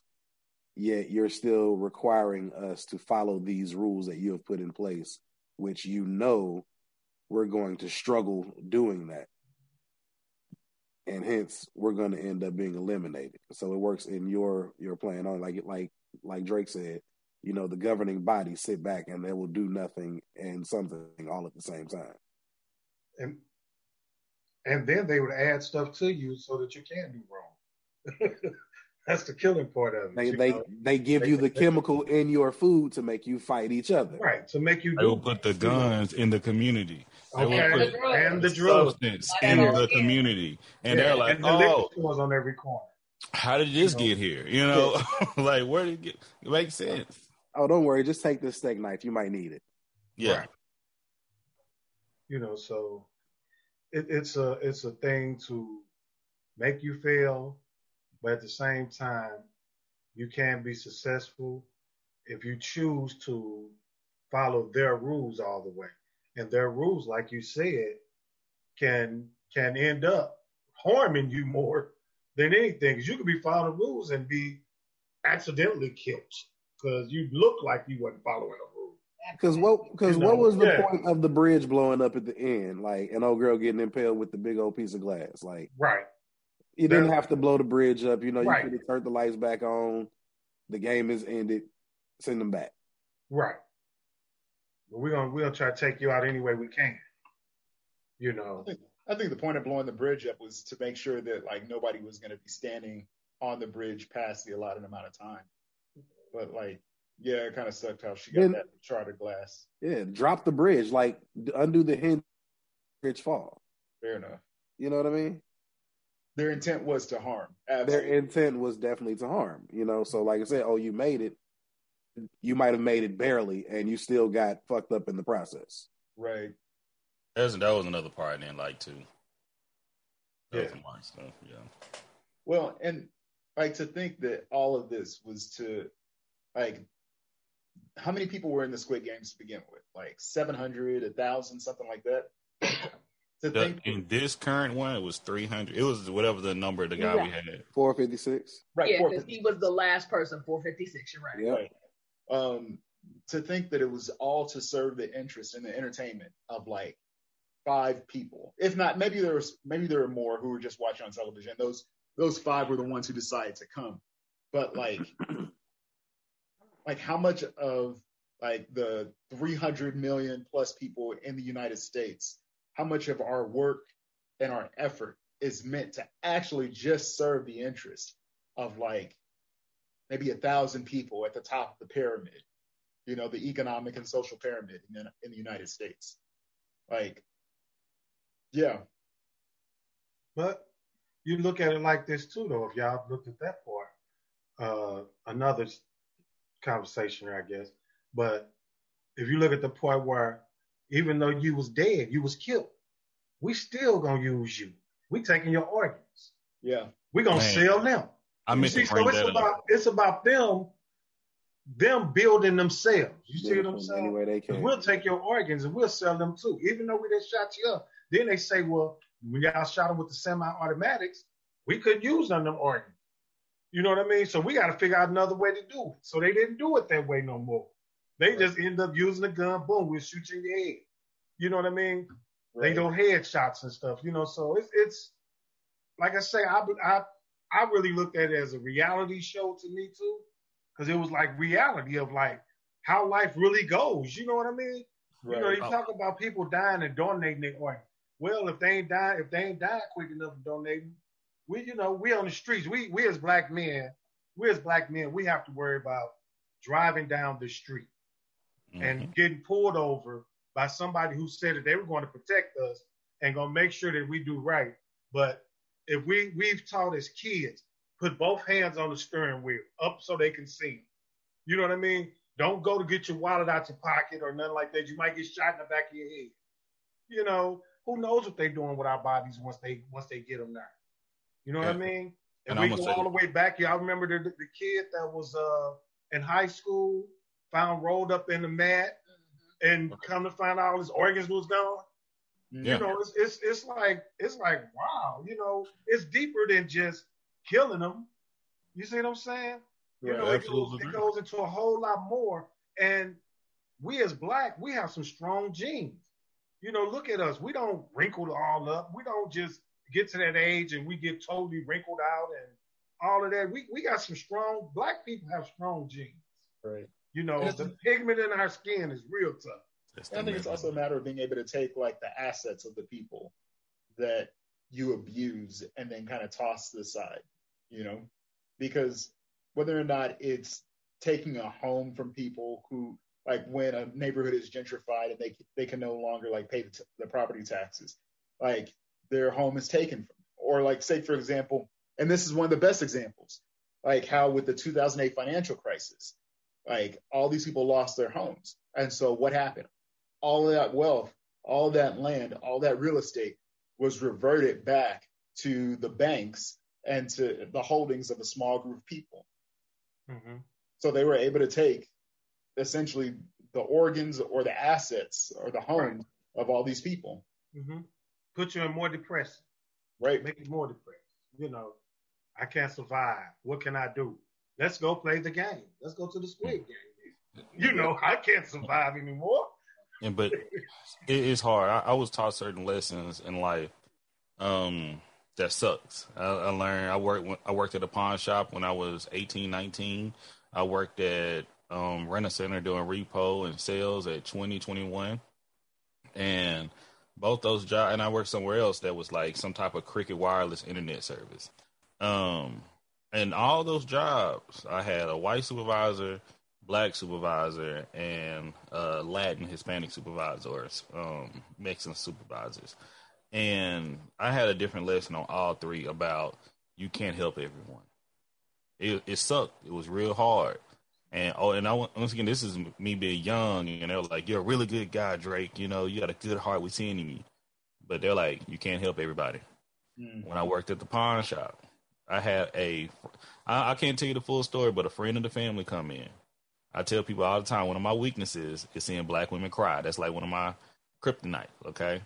Yet you're still requiring us to follow these rules that you have put in place, which you know we're going to struggle doing that and hence we're going to end up being eliminated. So it works in your your plan on like like like Drake said, you know, the governing body sit back and they will do nothing and something all at the same time. And and then they would add stuff to you so that you can do wrong. That's the killing part of it. They they, know? they give they, you the they, chemical in your food to make you fight each other. Right. To make you They will put the guns in the community. Okay. and the drugs substance in the community. And yeah. they're like, and the oh, stores on every corner. How did this you know? get here? You know, like where did it get it makes sense. Oh, don't worry, just take this steak knife. You might need it. Yeah. Right. You know, so it, it's a it's a thing to make you fail but at the same time, you can't be successful if you choose to follow their rules all the way. And their rules, like you said, can can end up harming you more than anything. Because you could be following rules and be accidentally killed because you look like you wasn't following a rule. Because what? Because you know, what was the yeah. point of the bridge blowing up at the end? Like an old girl getting impaled with the big old piece of glass. Like right. You didn't have to blow the bridge up. You know, you right. could have turned the lights back on. The game is ended. Send them back. Right. But we're gonna we'll try to take you out any way we can. You know. I think, I think the point of blowing the bridge up was to make sure that like nobody was gonna be standing on the bridge past the allotted amount of time. But like, yeah, it kind of sucked how she got then, that chartered glass. Yeah, drop the bridge, like undo the hinge, bridge fall. Fair enough. You know what I mean? Their intent was to harm. Absolutely. Their intent was definitely to harm. You know, so like I said, oh, you made it. You might have made it barely, and you still got fucked up in the process. Right. That that was another part I didn't like too. That yeah. was stuff. Yeah. Well, and like to think that all of this was to like how many people were in the Squid Games to begin with? Like 700, 1,000, something like that? The, think, in this current one, it was 300. It was whatever the number the guy yeah. we had. 456. Right. Yeah, because he was the last person, 456. You're right. Yeah. Right. Um, to think that it was all to serve the interest and the entertainment of like five people, if not, maybe there was, maybe there were more who were just watching on television. Those, those five were the ones who decided to come. But like, like how much of like the 300 million plus people in the United States how much of our work and our effort is meant to actually just serve the interest of like maybe a thousand people at the top of the pyramid, you know, the economic and social pyramid in, in the United States. Like, yeah. But you look at it like this too, though, if y'all looked at that part. Uh, another conversation, I guess. But if you look at the point where even though you was dead, you was killed. We still gonna use you. We taking your organs. Yeah. We gonna Man. sell them. I mean, see, so it's about up. it's about them, them building themselves. You see what I'm saying? Way they can. We'll take your organs and we'll sell them too. Even though we just shot you up, then they say, well, when y'all shot them with the semi-automatics, we couldn't use none of them organs. You know what I mean? So we got to figure out another way to do it. So they didn't do it that way no more. They right. just end up using the gun. Boom, we'll shoot you in your head. You know what I mean? Right. They do headshots and stuff. You know, so it's it's like I say, I I I really looked at it as a reality show to me too, because it was like reality of like how life really goes. You know what I mean? Right. You know, you talk about people dying and donating their organs. Well, if they ain't die, if they ain't died quick enough to donate, we you know we on the streets. We we as black men, we as black men, we have to worry about driving down the street mm-hmm. and getting pulled over by somebody who said that they were going to protect us and going to make sure that we do right. But if we we've taught as kids, put both hands on the steering wheel up so they can see. You know what I mean? Don't go to get your wallet out your pocket or nothing like that. You might get shot in the back of your head. You know, who knows what they're doing with our bodies once they once they get them there. You know yeah. what I mean? And, and we go all the way back. Yeah, I remember the, the kid that was uh, in high school found rolled up in the mat, mm-hmm. and come to find out all his organs was gone. Yeah. You know, it's, it's it's like it's like wow, you know, it's deeper than just killing them. You see what I'm saying? You know, it goes, it goes into a whole lot more. And we as black, we have some strong genes. You know, look at us. We don't wrinkle all up. We don't just get to that age and we get totally wrinkled out and all of that. We we got some strong black people have strong genes. Right. You know, the pigment in our skin is real tough. I think it's also a matter of being able to take like the assets of the people that you abuse and then kind of toss to the side, you know? because whether or not it's taking a home from people who like when a neighborhood is gentrified and they they can no longer like pay the, t- the property taxes, like their home is taken from, or like say for example, and this is one of the best examples, like how with the 2008 financial crisis, like all these people lost their homes, and so what happened? All of that wealth, all that land, all that real estate was reverted back to the banks and to the holdings of a small group of people. Mm-hmm. So they were able to take essentially the organs or the assets or the homes right. of all these people. Mm-hmm. Put you in more depression. Right. Make you more depressed. You know, I can't survive. What can I do? Let's go play the game. Let's go to the squid game. You know, I can't survive anymore. And but it is hard. I, I, was taught certain lessons in life um, that sucks. I, I learned. I worked. I worked at a pawn shop when I was 18, 19. I worked at um, rent a center doing repo and sales at 2021. And both those jobs, and I worked somewhere else that was like some type of Cricket wireless internet service. Um, and all those jobs, I had a white supervisor, black supervisor, and uh, Latin Hispanic supervisors, um, Mexican supervisors. And I had a different lesson on all three about you can't help everyone. It, it sucked. It was real hard. And oh, and I once again, this is me being young, and they're like, "You're a really good guy, Drake. You know, you got a good heart. We seeing you." But they're like, "You can't help everybody." Mm-hmm. When I worked at the pawn shop, I had a, I, I can't tell you the full story, but a friend of the family come in. I tell people all the time, one of my weaknesses is seeing black women cry. That's like one of my kryptonite. Okay.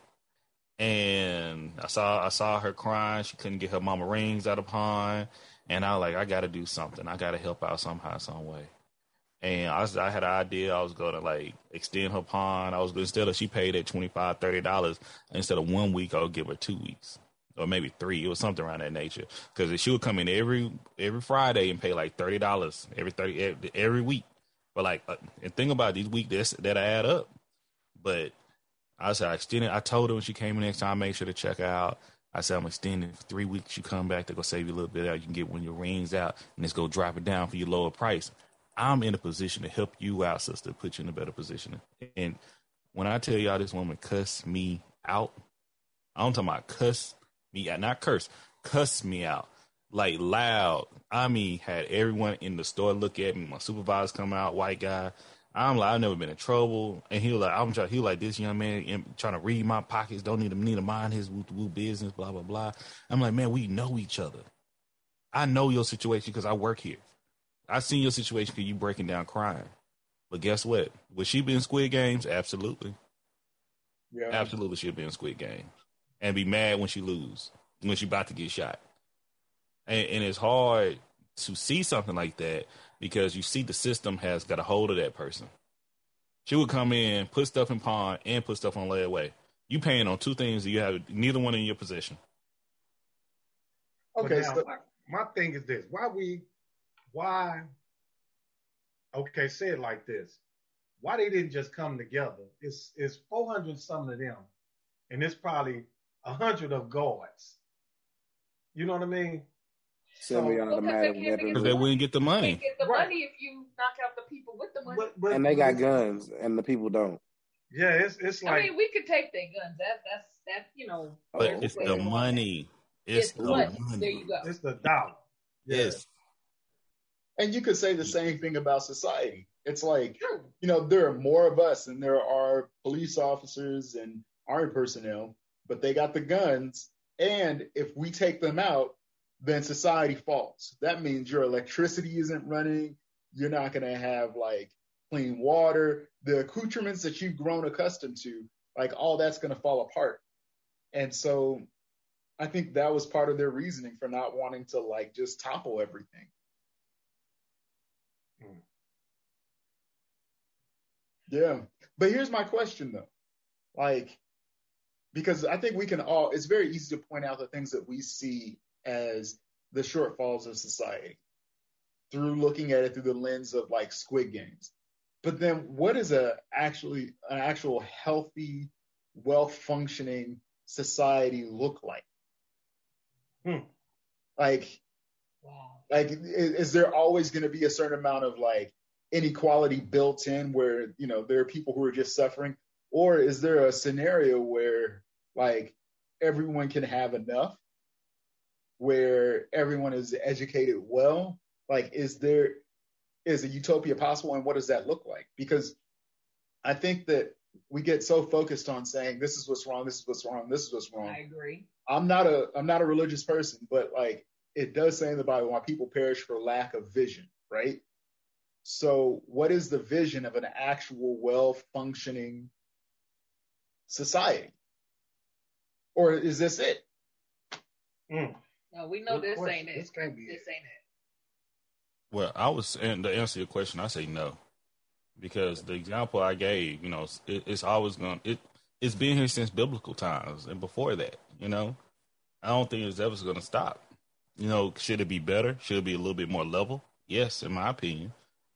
And I saw I saw her crying. She couldn't get her mama rings out of pawn, and I was like, I got to do something. I got to help out somehow, some way and I, I had an idea I was going to like extend her pawn. I was going to, instead of she paid at twenty five thirty dollars instead of one week, I'll give her two weeks or maybe three. It was something around that nature because she would come in every every Friday and pay like thirty dollars every thirty every, week. But like, uh, and think about these weeks that I add up. But I said I extended. I told her when she came in next time, make sure to check out. I said I'm extending for three weeks. You come back, they're gonna save you a little bit out. You can get one of your rings out, and it's gonna drop it down for your lower price. I'm in a position to help you out, sister, put you in a better position. And when I tell y'all this woman cuss me out, I don't talk about cuss me out, not curse, cuss me out. Like loud. I mean, had everyone in the store look at me. My supervisor come out, white guy. I'm like, I've never been in trouble. And he was like, I'm trying, he was like, this young man trying to read my pockets, don't need to need to mind his woo, woo business, blah, blah, blah. I'm like, man, we know each other. I know your situation because I work here. I seen your situation because you breaking down crying. But guess what? Would she be in Squid Games? Absolutely. Yeah. Absolutely, she'll be in Squid Games and be mad when she lose when she about to get shot. And, and it's hard to see something like that because you see the system has got a hold of that person. She would come in, put stuff in pawn, and put stuff on layaway. You paying on two things that you have neither one in your possession. Okay, now, so my, my thing is this: why we why okay, say it like this. Why they didn't just come together? It's it's four hundred some of them, and it's probably a hundred of guards. You know what I mean? Semi-automatic so, Because they wouldn't get the money. You get the right. money if you knock out the people with the money. But, but, and they got guns, and the people don't. Yeah, it's it's like. I mean, we could take their guns. That that's that you know. Oh. But it's the money. It's, it's the money. money. There you go. It's the dollar. Yes. And you could say the same thing about society. It's like, you know, there are more of us and there are police officers and army personnel, but they got the guns. And if we take them out, then society falls. That means your electricity isn't running. You're not going to have like clean water. The accoutrements that you've grown accustomed to, like all that's going to fall apart. And so I think that was part of their reasoning for not wanting to like just topple everything. Hmm. Yeah. But here's my question though. Like, because I think we can all, it's very easy to point out the things that we see as the shortfalls of society through looking at it through the lens of like squid games. But then what is a actually an actual healthy, well functioning society look like? Hmm. Like, wow. Like, is, is there always going to be a certain amount of like inequality built in where, you know, there are people who are just suffering? Or is there a scenario where like everyone can have enough, where everyone is educated well? Like, is there, is a utopia possible and what does that look like? Because I think that we get so focused on saying this is what's wrong, this is what's wrong, this is what's wrong. I agree. I'm not a I'm not a religious person, but like it does say in the Bible why people perish for lack of vision, right? So what is the vision of an actual well functioning society? Or is this it? Mm. No, we know Good this question. ain't it. This can't be this it. ain't it. Well, I was and to answer your question, I say no because the example I gave, you know, it, it's always going it it's been here since biblical times and before that. You know, I don't think it's ever going to stop. You know, should it be better? Should it be a little bit more level? Yes, in my opinion,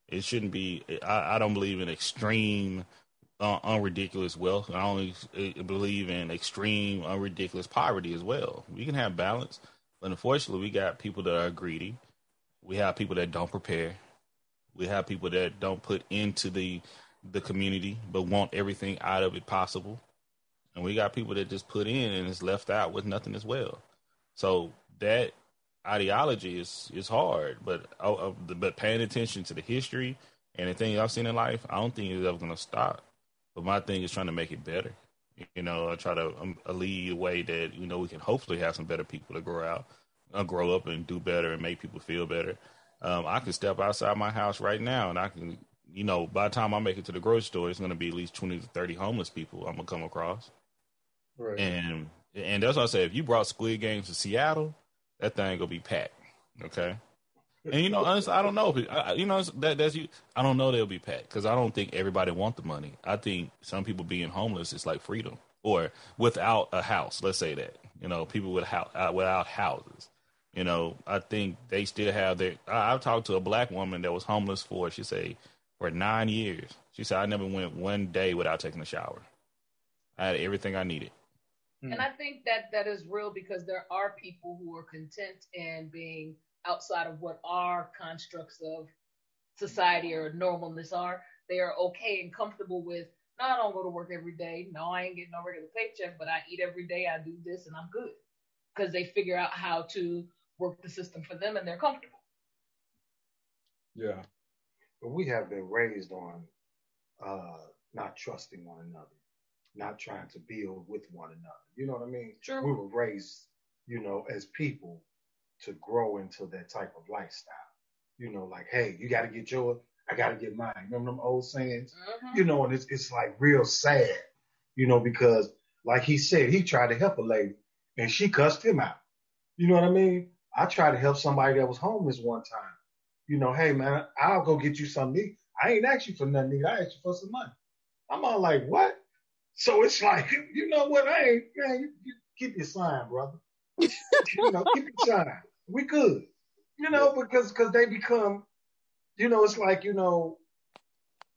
it shouldn't be. I, I don't believe in extreme, uh, unridiculous wealth. I only believe in extreme, unridiculous poverty as well. We can have balance, but unfortunately, we got people that are greedy. We have people that don't prepare. We have people that don't put into the the community but want everything out of it possible. And we got people that just put in and is left out with nothing as well. So that ideology is is hard, but uh, but paying attention to the history and the things I've seen in life, I don't think it's ever going to stop. But my thing is trying to make it better. You know, I try to um, lead a way that you know we can hopefully have some better people to grow out, uh, grow up and do better and make people feel better. Um, I can step outside my house right now and I can, you know, by the time I make it to the grocery store, it's going to be at least 20 to 30 homeless people I'm going to come across. Right. And and that's what I say. If you brought Squid Games to Seattle, that thing gonna be packed. Okay. And you know, honestly, I don't know. If it, I, you know, that that's you. I don't know they'll be packed because I don't think everybody want the money. I think some people being homeless is like freedom or without a house. Let's say that you know, people without uh, without houses. You know, I think they still have their. I, I've talked to a black woman that was homeless for she say for nine years. She said I never went one day without taking a shower. I had everything I needed. And I think that that is real because there are people who are content in being outside of what our constructs of society or normalness are. They are okay and comfortable with, no, I don't go to work every day. No, I ain't getting no regular paycheck, but I eat every day. I do this and I'm good. Because they figure out how to work the system for them and they're comfortable. Yeah. But we have been raised on uh, not trusting one another, not trying to build with one another. You know what I mean? Sure. We were raised, you know, as people to grow into that type of lifestyle. You know, like, hey, you got to get yours, I got to get mine. Remember them old sayings? Mm-hmm. You know, and it's, it's like real sad, you know, because like he said, he tried to help a lady and she cussed him out. You know what I mean? I tried to help somebody that was homeless one time. You know, hey man, I'll go get you something I ain't asked you for nothing I asked you for some money. I'm all like, what? So it's like, you know what? I ain't, man, you, you keep your sign, brother. you know, keep your sign. We good. You know, because because they become, you know, it's like, you know,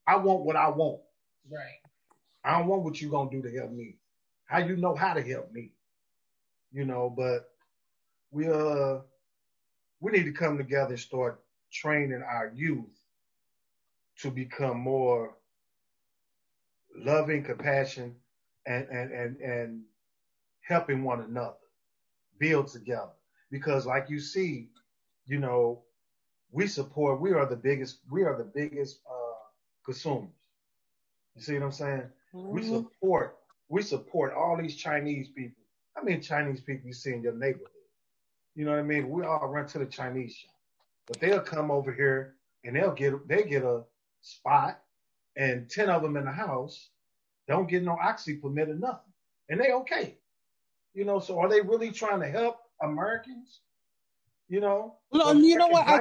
I want what I want. Right. I don't want what you gonna do to help me. How you know how to help me? You know, but we uh we need to come together and start training our youth to become more loving, compassion, and and and and helping one another build together. Because like you see, you know, we support. We are the biggest. We are the biggest uh, consumers. You see what I'm saying? Mm-hmm. We support. We support all these Chinese people. I mean, Chinese people you see in your neighborhood? You know what I mean? We all run to the Chinese shop, but they'll come over here and they'll get they get a spot, and ten of them in the house don't get no oxy permit or nothing, and they okay. You know, so are they really trying to help Americans? You know, well, you know what? I,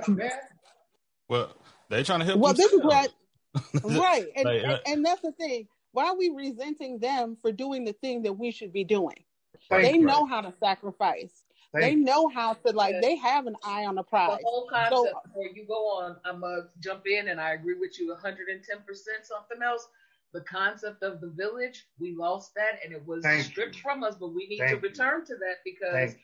well, they're trying to help. Well, this is what, right, and, like, and, uh, and that's the thing. Why are we resenting them for doing the thing that we should be doing? they know how to sacrifice. Thank they know how to like. They have an eye on the prize. The whole concept. So, where you go on, I'm gonna jump in, and I agree with you 110 percent. Something else. The concept of the village, we lost that, and it was stripped you. from us. But we need Thank to return you. to that because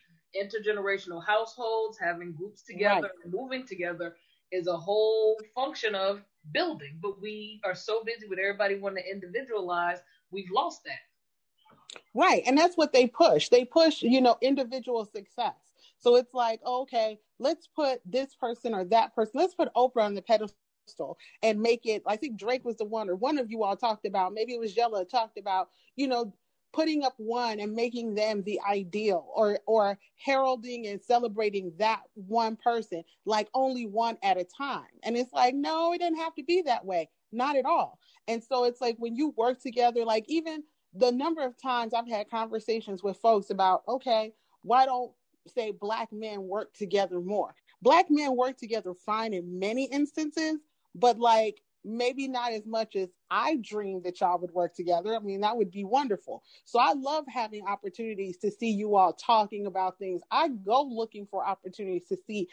intergenerational households, having groups together, right. moving together is a whole function of building. But we are so busy with everybody wanting to individualize, we've lost that. Right. And that's what they push. They push, you know, individual success. So it's like, okay, let's put this person or that person, let's put Oprah on the pedestal and make it. I think Drake was the one, or one of you all talked about, maybe it was Yella talked about, you know, putting up one and making them the ideal or or heralding and celebrating that one person like only one at a time. And it's like no it doesn't have to be that way. Not at all. And so it's like when you work together like even the number of times i've had conversations with folks about okay why don't say black men work together more? Black men work together fine in many instances but like maybe not as much as I dreamed that y'all would work together. I mean, that would be wonderful. So I love having opportunities to see you all talking about things. I go looking for opportunities to see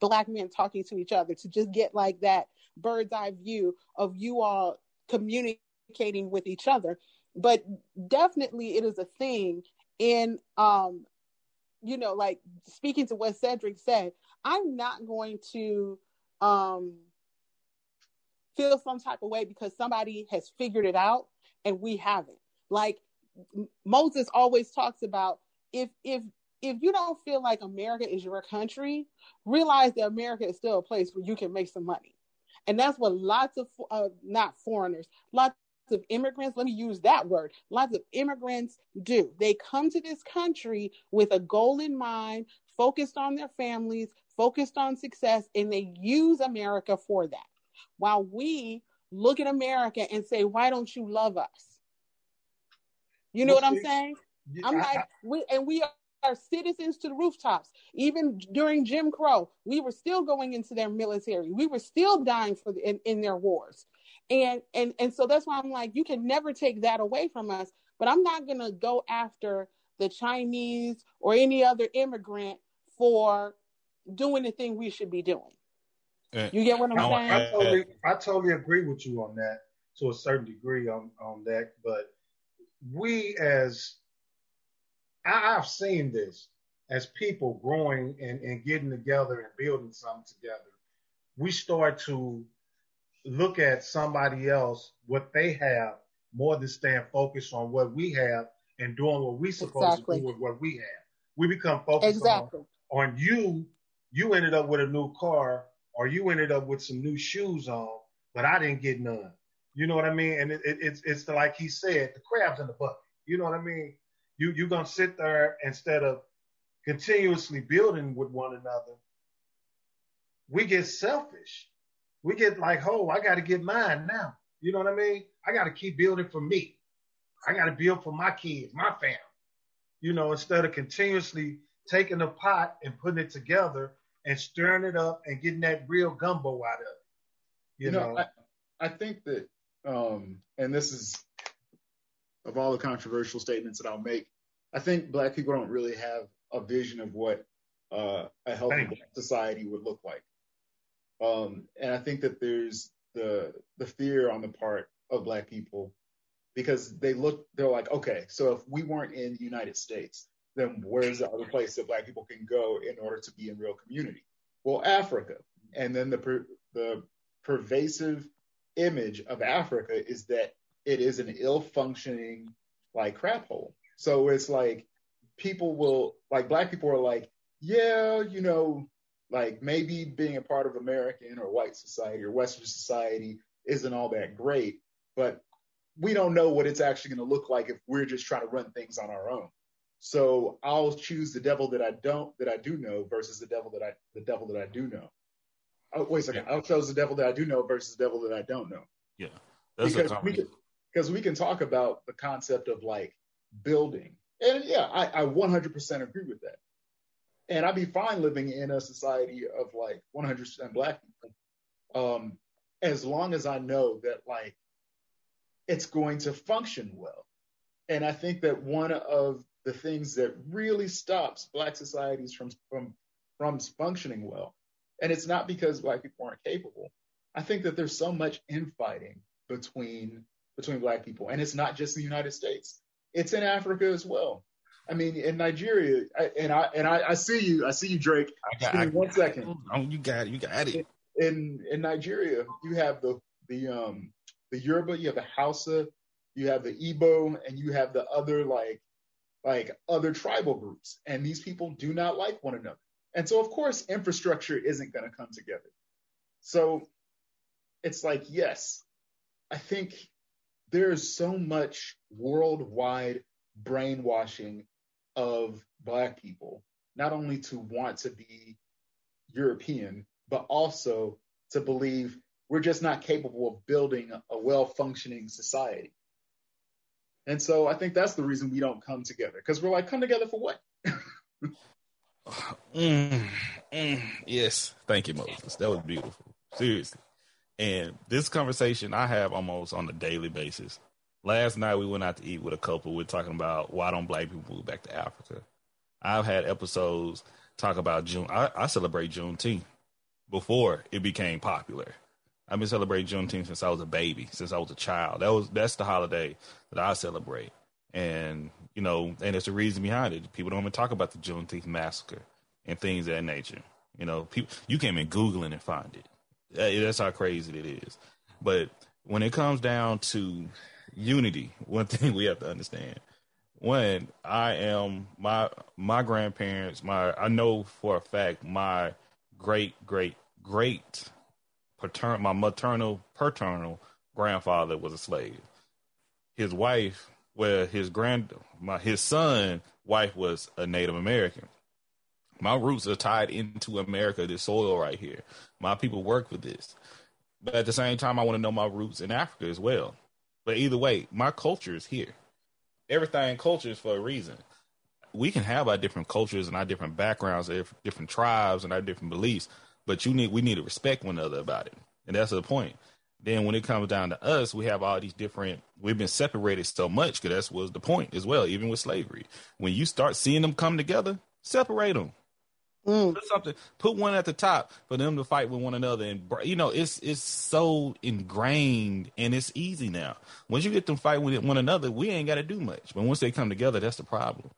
black men talking to each other to just get like that bird's eye view of you all communicating with each other. But definitely it is a thing in um you know like speaking to what Cedric said, I'm not going to um feel some type of way because somebody has figured it out and we haven't. Like Moses always talks about if if if you don't feel like America is your country, realize that America is still a place where you can make some money. And that's what lots of uh, not foreigners, lots of immigrants, let me use that word, lots of immigrants do. They come to this country with a goal in mind, focused on their families, focused on success, and they use America for that while we look at America and say, why don't you love us? You know what I'm saying? I'm like, we, and we are citizens to the rooftops. Even during Jim Crow, we were still going into their military. We were still dying for the, in, in their wars. And, and, and so that's why I'm like, you can never take that away from us, but I'm not going to go after the Chinese or any other immigrant for doing the thing we should be doing. You get what I'm saying? I totally, I totally agree with you on that to a certain degree on, on that. But we as, I, I've seen this as people growing and, and getting together and building something together. We start to look at somebody else, what they have, more than staying focused on what we have and doing what we supposed exactly. to do with what we have. We become focused exactly. on, on you. You ended up with a new car or you ended up with some new shoes on, but I didn't get none. You know what I mean? And it, it, it's it's like he said, the crabs in the bucket. You know what I mean? You you're gonna sit there instead of continuously building with one another. We get selfish. We get like, oh, I got to get mine now. You know what I mean? I got to keep building for me. I got to build for my kids, my family. You know, instead of continuously taking a pot and putting it together and stirring it up and getting that real gumbo out of it. You, you know, know, I, I think that, um, and this is of all the controversial statements that I'll make, I think black people don't really have a vision of what uh, a healthy society would look like. Um, and I think that there's the the fear on the part of black people because they look they're like okay so if we weren't in the United States then where's the other place that black people can go in order to be in real community? Well, Africa. And then the per, the pervasive image of Africa is that it is an ill functioning like crap hole. So it's like people will like black people are like, yeah, you know, like maybe being a part of American or white society or Western society isn't all that great, but we don't know what it's actually going to look like if we're just trying to run things on our own. So I'll choose the devil that I don't that I do know versus the devil that I the devil that I do know. Oh, wait a second. Yeah. I'll choose the devil that I do know versus the devil that I don't know. Yeah. That's because we can, because we can talk about the concept of like building. And yeah, I, I 100% agree with that. And I'd be fine living in a society of like 100% black people. Um, as long as I know that like it's going to function well. And I think that one of the things that really stops black societies from from from functioning well. And it's not because black people aren't capable. I think that there's so much infighting between between black people, and it's not just the United States. It's in Africa as well. I mean, in Nigeria, I, and I and I, I, see you, I see you, Drake. I got, I, one second. Oh, you got it. You got it. In in Nigeria, you have the the um the Yoruba, you have the Hausa, you have the Igbo, and you have the other like like other tribal groups, and these people do not like one another. And so, of course, infrastructure isn't going to come together. So it's like, yes, I think there is so much worldwide brainwashing of Black people, not only to want to be European, but also to believe we're just not capable of building a well functioning society. And so I think that's the reason we don't come together because we're like, come together for what? mm, mm, yes. Thank you, Moses. That was beautiful. Seriously. And this conversation I have almost on a daily basis. Last night we went out to eat with a couple. We're talking about why don't black people move back to Africa. I've had episodes talk about June. I, I celebrate Juneteenth before it became popular. I've been celebrating Juneteenth since I was a baby, since I was a child. That was that's the holiday that I celebrate, and you know, and it's the reason behind it. People don't even talk about the Juneteenth massacre and things of that nature. You know, people you can't even Google it and find it. That's how crazy it is. But when it comes down to unity, one thing we have to understand: when I am my my grandparents, my I know for a fact my great great great paternal, my maternal, paternal grandfather was a slave. His wife, well, his grand, my his son wife was a Native American. My roots are tied into America, this soil right here. My people work for this. But at the same time, I want to know my roots in Africa as well. But either way, my culture is here. Everything culture is for a reason. We can have our different cultures and our different backgrounds, different tribes and our different beliefs, but you need we need to respect one another about it, and that's the point. Then when it comes down to us, we have all these different. We've been separated so much because that was the point as well. Even with slavery, when you start seeing them come together, separate them. Mm. Put something, put one at the top for them to fight with one another, and you know it's it's so ingrained and it's easy now. Once you get them fight with one another, we ain't got to do much. But once they come together, that's the problem.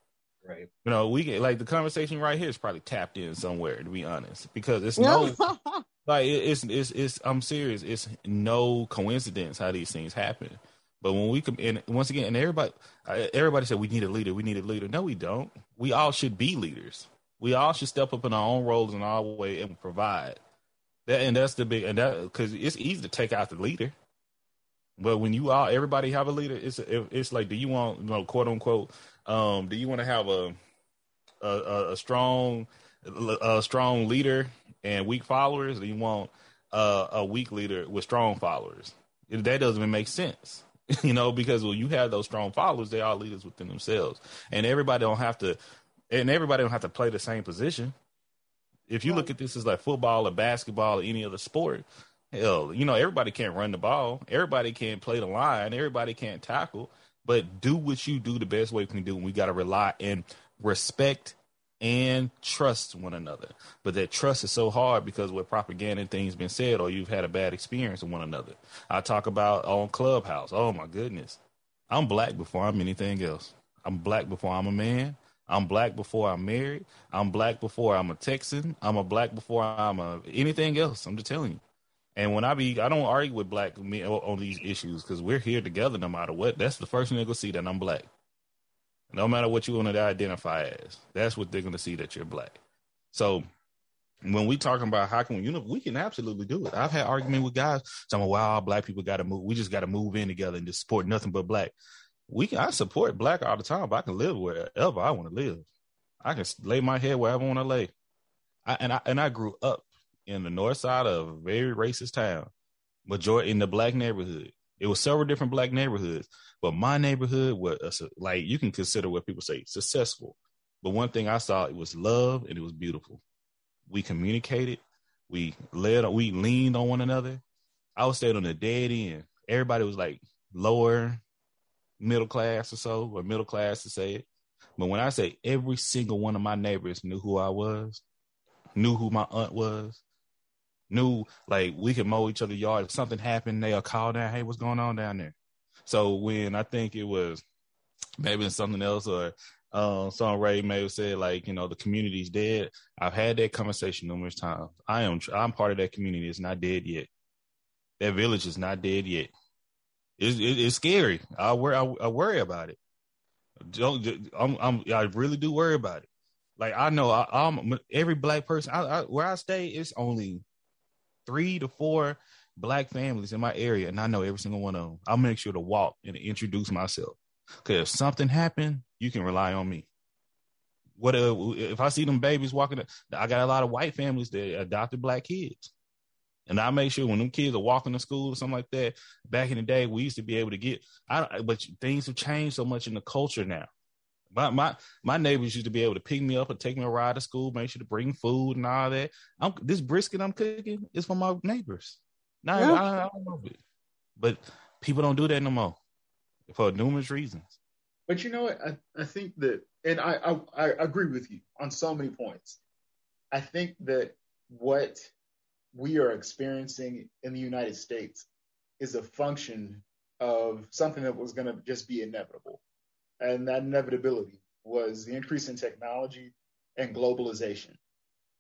Right. You know, we get like the conversation right here is probably tapped in somewhere to be honest, because it's no like it's it's it's I'm serious. It's no coincidence how these things happen. But when we come and once again, and everybody uh, everybody said we need a leader, we need a leader. No, we don't. We all should be leaders. We all should step up in our own roles in our way and provide. That and that's the big and that because it's easy to take out the leader. But when you all everybody have a leader, it's it's like, do you want you know quote unquote um, do you want to have a a, a strong a strong leader and weak followers? Or do you want uh, a weak leader with strong followers? That doesn't even make sense, you know, because when you have those strong followers, they are leaders within themselves, and everybody don't have to, and everybody don't have to play the same position. If you look at this as like football or basketball or any other sport, hell, you know, everybody can't run the ball, everybody can't play the line, everybody can't tackle but do what you do the best way we can do. And we got to rely and respect and trust one another. But that trust is so hard because with propaganda and things been said, or you've had a bad experience with one another. I talk about on Clubhouse. Oh my goodness. I'm black before I'm anything else. I'm black before I'm a man. I'm black before I'm married. I'm black before I'm a Texan. I'm a black before I'm a anything else. I'm just telling you. And when I be, I don't argue with black men on these issues because we're here together no matter what. That's the first thing they're gonna see that I'm black. No matter what you want to identify as, that's what they're gonna see that you're black. So when we talking about how can we, know, we can absolutely do it. I've had argument with guys saying, "Wow, black people got to move. We just got to move in together and just support nothing but black." We can, I support black all the time, but I can live wherever I want to live. I can lay my head wherever I want to lay. I, and I and I grew up in the north side of a very racist town, majority in the black neighborhood. It was several different black neighborhoods, but my neighborhood was like you can consider what people say successful. But one thing I saw it was love and it was beautiful. We communicated, we led, we leaned on one another. I was staying on the dead end. Everybody was like lower middle class or so, or middle class to say it. But when I say every single one of my neighbors knew who I was, knew who my aunt was, knew like we could mow each other's yard. If something happened, they'll call down, hey, what's going on down there? So when I think it was maybe something else or uh, Song Ray may have said like, you know, the community's dead. I've had that conversation numerous times. I am, I'm part of that community. It's not dead yet. That village is not dead yet. It's, it's scary. I worry, I, I worry about it. Don't, I'm, I'm, I really do worry about it. Like I know I, am every black person I, I, where I stay, it's only three to four black families in my area, and I know every single one of them. I'll make sure to walk and introduce myself. Cause if something happened, you can rely on me. What uh, if I see them babies walking? I got a lot of white families that adopted black kids, and I make sure when them kids are walking to school or something like that. Back in the day, we used to be able to get. I don't but things have changed so much in the culture now. My my my neighbors used to be able to pick me up and take me a ride to school, make sure to bring food and all that. I'm, this brisket I'm cooking is for my neighbors. Now yeah. I, I, don't know it, but people don't do that no more for numerous reasons. But you know what? I, I think that, and I, I, I agree with you on so many points. I think that what we are experiencing in the United States is a function of something that was going to just be inevitable. And that inevitability was the increase in technology and globalization.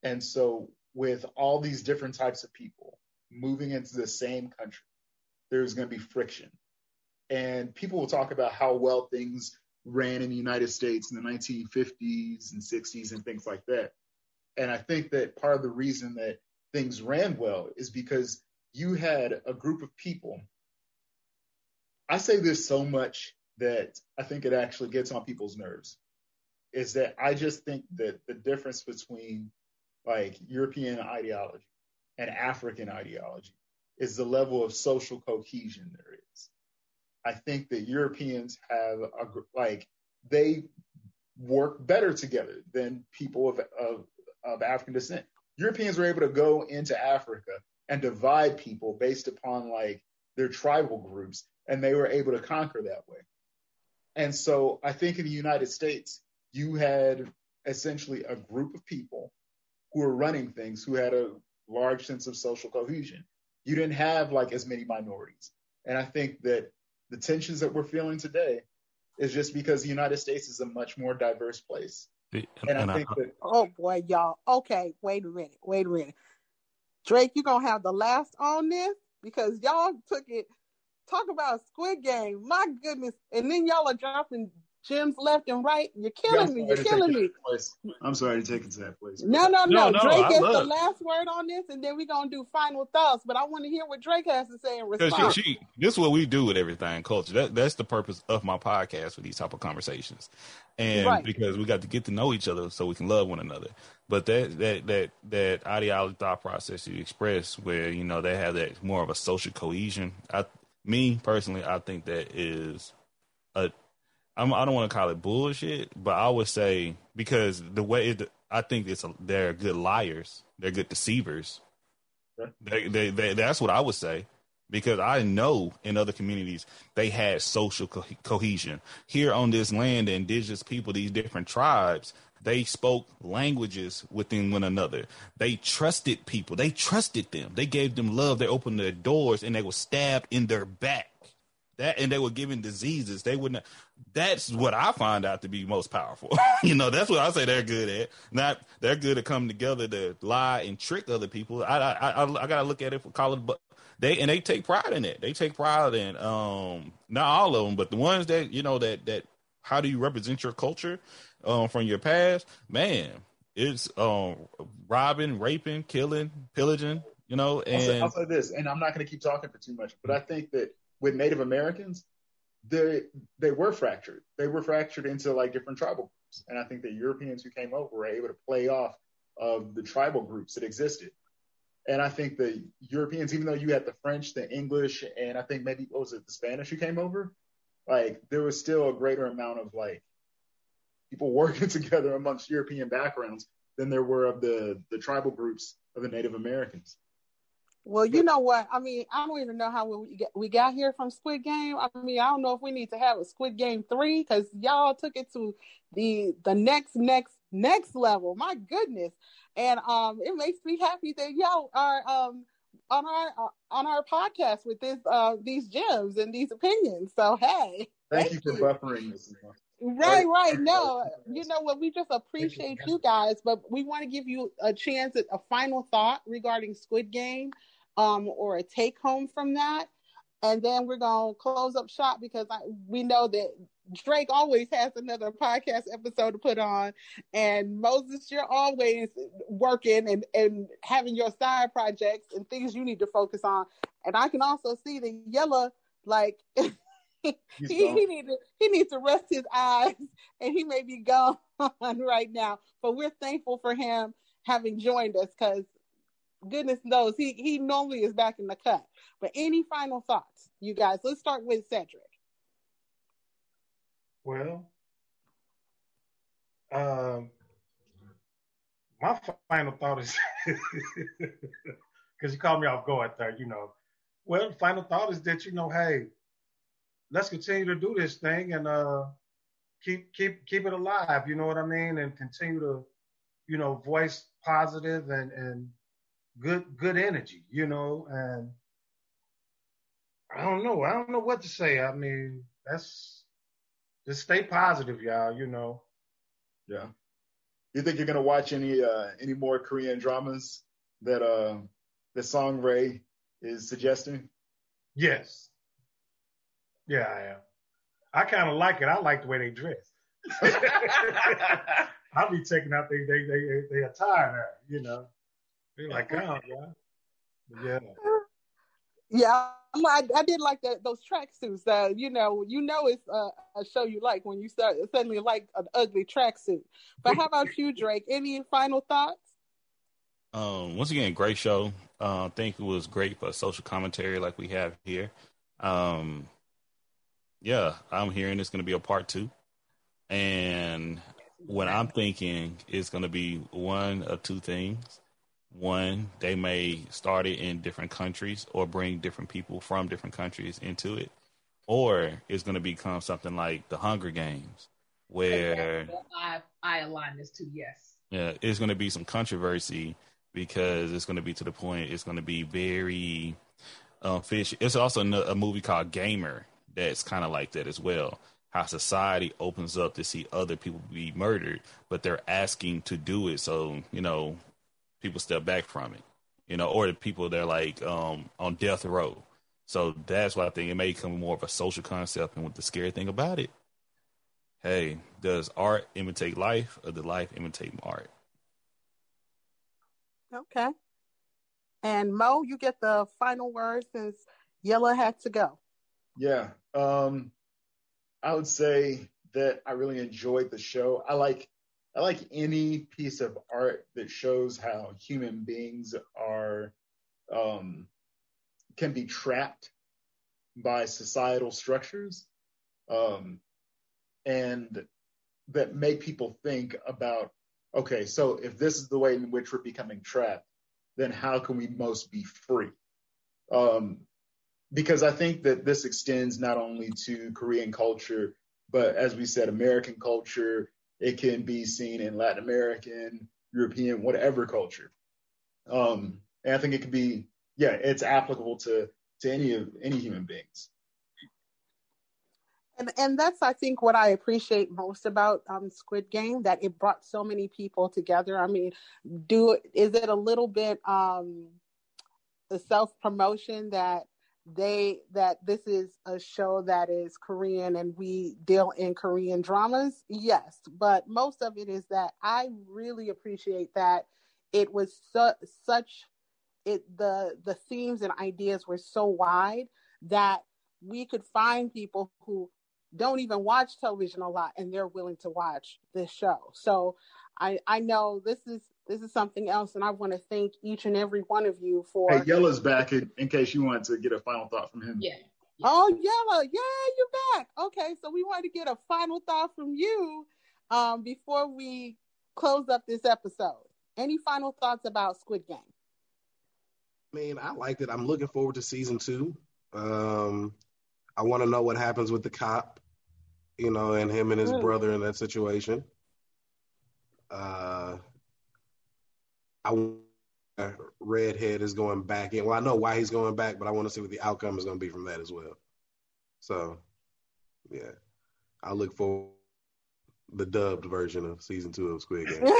And so, with all these different types of people moving into the same country, there's going to be friction and people will talk about how well things ran in the United States in the 1950s and 60s and things like that. And I think that part of the reason that things ran well is because you had a group of people. I say this so much that I think it actually gets on people's nerves. Is that I just think that the difference between like European ideology and African ideology is the level of social cohesion there is. I think that Europeans have a, like they work better together than people of, of, of African descent. Europeans were able to go into Africa and divide people based upon like their tribal groups, and they were able to conquer that way. And so I think in the United States, you had essentially a group of people who were running things who had a large sense of social cohesion. You didn't have like as many minorities. And I think that the tensions that we're feeling today is just because the United States is a much more diverse place. And, and I think I, that oh boy, y'all. Okay, wait a minute, wait a minute. Drake, you're gonna have the last on this because y'all took it. Talk about Squid Game, my goodness, and then y'all are dropping gems left and right. You're killing me. You're killing me. I'm sorry to take it to that place. No, no, no. no, no Drake gets the last word on this, and then we're gonna do final thoughts. But I want to hear what Drake has to say in response. She, she, this is what we do with everything culture. That, that's the purpose of my podcast with these type of conversations, and right. because we got to get to know each other so we can love one another. But that that that that ideology thought process you express, where you know they have that more of a social cohesion. I, me personally, I think that is a I'm, I do not want to call it bullshit, but I would say because the way it, I think it's a, they're good liars, they're good deceivers. They, they, they, that's what I would say because I know in other communities they had social co- cohesion. Here on this land, the indigenous people, these different tribes, they spoke languages within one another. They trusted people. They trusted them. They gave them love. They opened their doors and they were stabbed in their back. That and they were given diseases. They wouldn't. That's what I find out to be most powerful. you know, that's what I say they're good at. Not they're good at coming together to lie and trick other people. I I I, I gotta look at it for college, but they and they take pride in it. They take pride in um not all of them, but the ones that you know that that how do you represent your culture um from your past? Man, it's um robbing, raping, killing, pillaging. You know, and I'll say, I'll say this, and I'm not going to keep talking for too much, but I think that with Native Americans, they they were fractured. They were fractured into like different tribal groups, and I think the Europeans who came over were able to play off of the tribal groups that existed. And I think the Europeans, even though you had the French, the English, and I think maybe what was it, the Spanish who came over, like there was still a greater amount of like people working together amongst European backgrounds than there were of the the tribal groups of the Native Americans. Well, you know what? I mean, I don't even know how we get, we got here from Squid Game. I mean, I don't know if we need to have a Squid Game three because y'all took it to the the next next next level. My goodness, and um, it makes me happy that y'all are um on our uh, on our podcast with this uh these gems and these opinions. So hey, thank, thank you for you. buffering this. Right, right. No, you know what? We just appreciate you guys, but we want to give you a chance at a final thought regarding Squid Game, um, or a take home from that, and then we're gonna close up shop because I, we know that Drake always has another podcast episode to put on, and Moses, you're always working and and having your side projects and things you need to focus on, and I can also see the Yella, like. he, he needs to he needs to rest his eyes and he may be gone right now. But we're thankful for him having joined us because goodness knows he he normally is back in the cut. But any final thoughts, you guys? Let's start with Cedric. Well, um, my final thought is because you called me off guard there, you know. Well, final thought is that you know, hey, let's continue to do this thing and uh, keep keep keep it alive. You know what I mean? And continue to, you know, voice positive and and good good energy. You know, and I don't know. I don't know what to say. I mean, that's just stay positive, y'all. You know. Yeah. You think you're gonna watch any uh any more Korean dramas that uh that Song Ray is suggesting? Yes. Yeah, I am. I kind of like it. I like the way they dress. I'll be checking out they they they they attire there, you know. They're like, oh yeah, yeah. Yeah, I, I did like that those tracksuits. Uh, you know, you know it's uh, a show you like when you start suddenly like an ugly tracksuit. But how about you, Drake? Any final thoughts? Um, once again, great show. Uh, I think it was great for social commentary like we have here. Um, yeah, I'm hearing it's going to be a part two. And what I'm thinking is going to be one of two things. One, they may start it in different countries or bring different people from different countries into it. Or it's going to become something like the Hunger Games, where. I, I align this to yes. Yeah, it's going to be some controversy because it's going to be to the point it's going to be very uh, fish. It's also a movie called Gamer that's kind of like that as well. How society opens up to see other people be murdered, but they're asking to do it. So, you know, people step back from it, you know, or the people they're like um, on death row. So that's why I think it may become more of a social concept. And what the scary thing about it, hey, does art imitate life or does life imitate art? Okay. And Mo, you get the final word since Yella had to go. Yeah. Um, I would say that I really enjoyed the show. I like I like any piece of art that shows how human beings are um, can be trapped by societal structures, um, and that make people think about okay, so if this is the way in which we're becoming trapped, then how can we most be free? Um, because I think that this extends not only to Korean culture, but as we said, American culture. It can be seen in Latin American, European, whatever culture. Um, and I think it can be, yeah, it's applicable to to any of any human beings. And and that's I think what I appreciate most about um, Squid Game that it brought so many people together. I mean, do is it a little bit um, the self promotion that they that this is a show that is Korean and we deal in Korean dramas. Yes, but most of it is that I really appreciate that it was su- such it the the themes and ideas were so wide that we could find people who don't even watch television a lot and they're willing to watch this show. So I I know this is this is something else, and I want to thank each and every one of you for. Hey, Yella's back in, in case you wanted to get a final thought from him. Yeah. Oh, Yella, yeah, you're back. Okay, so we want to get a final thought from you um, before we close up this episode. Any final thoughts about Squid Game? I mean, I liked it. I'm looking forward to season two. Um, I want to know what happens with the cop, you know, and him and his mm. brother in that situation. Uh, I redhead is going back in. Well, I know why he's going back, but I want to see what the outcome is going to be from that as well. So, yeah, I look forward the dubbed version of season two of Squid Game.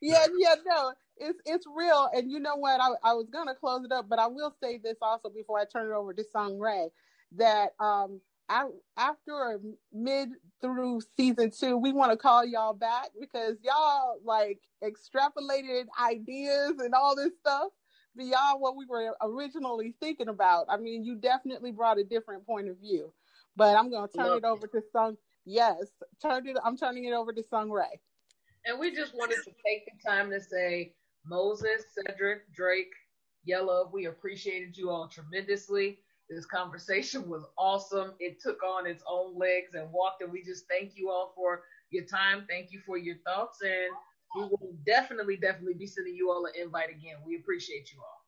yeah, yeah, no, it's it's real. And you know what? I, I was gonna close it up, but I will say this also before I turn it over to Sung Ray that um I, after mid through season two, we want to call y'all back because y'all like extrapolated ideas and all this stuff beyond what we were originally thinking about. I mean, you definitely brought a different point of view. But I'm going to turn Love it over to Sung. Yes, turn it. I'm turning it over to Sung Ray. And we just wanted to take the time to say, Moses, Cedric, Drake, Yella, we appreciated you all tremendously. This conversation was awesome. It took on its own legs and walked, and we just thank you all for your time. Thank you for your thoughts, and we will definitely, definitely be sending you all an invite again. We appreciate you all.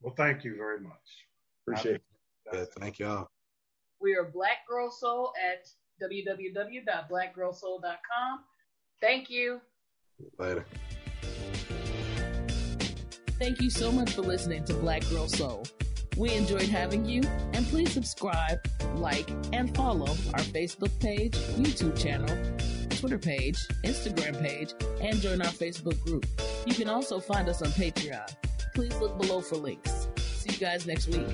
Well, thank you very much. Appreciate it. Yeah, thank y'all. We are Black Girl Soul at www.blackgirlsoul.com. Thank you. Later. Thank you so much for listening to Black Girl Soul. We enjoyed having you, and please subscribe, like, and follow our Facebook page, YouTube channel, Twitter page, Instagram page, and join our Facebook group. You can also find us on Patreon. Please look below for links. See you guys next week.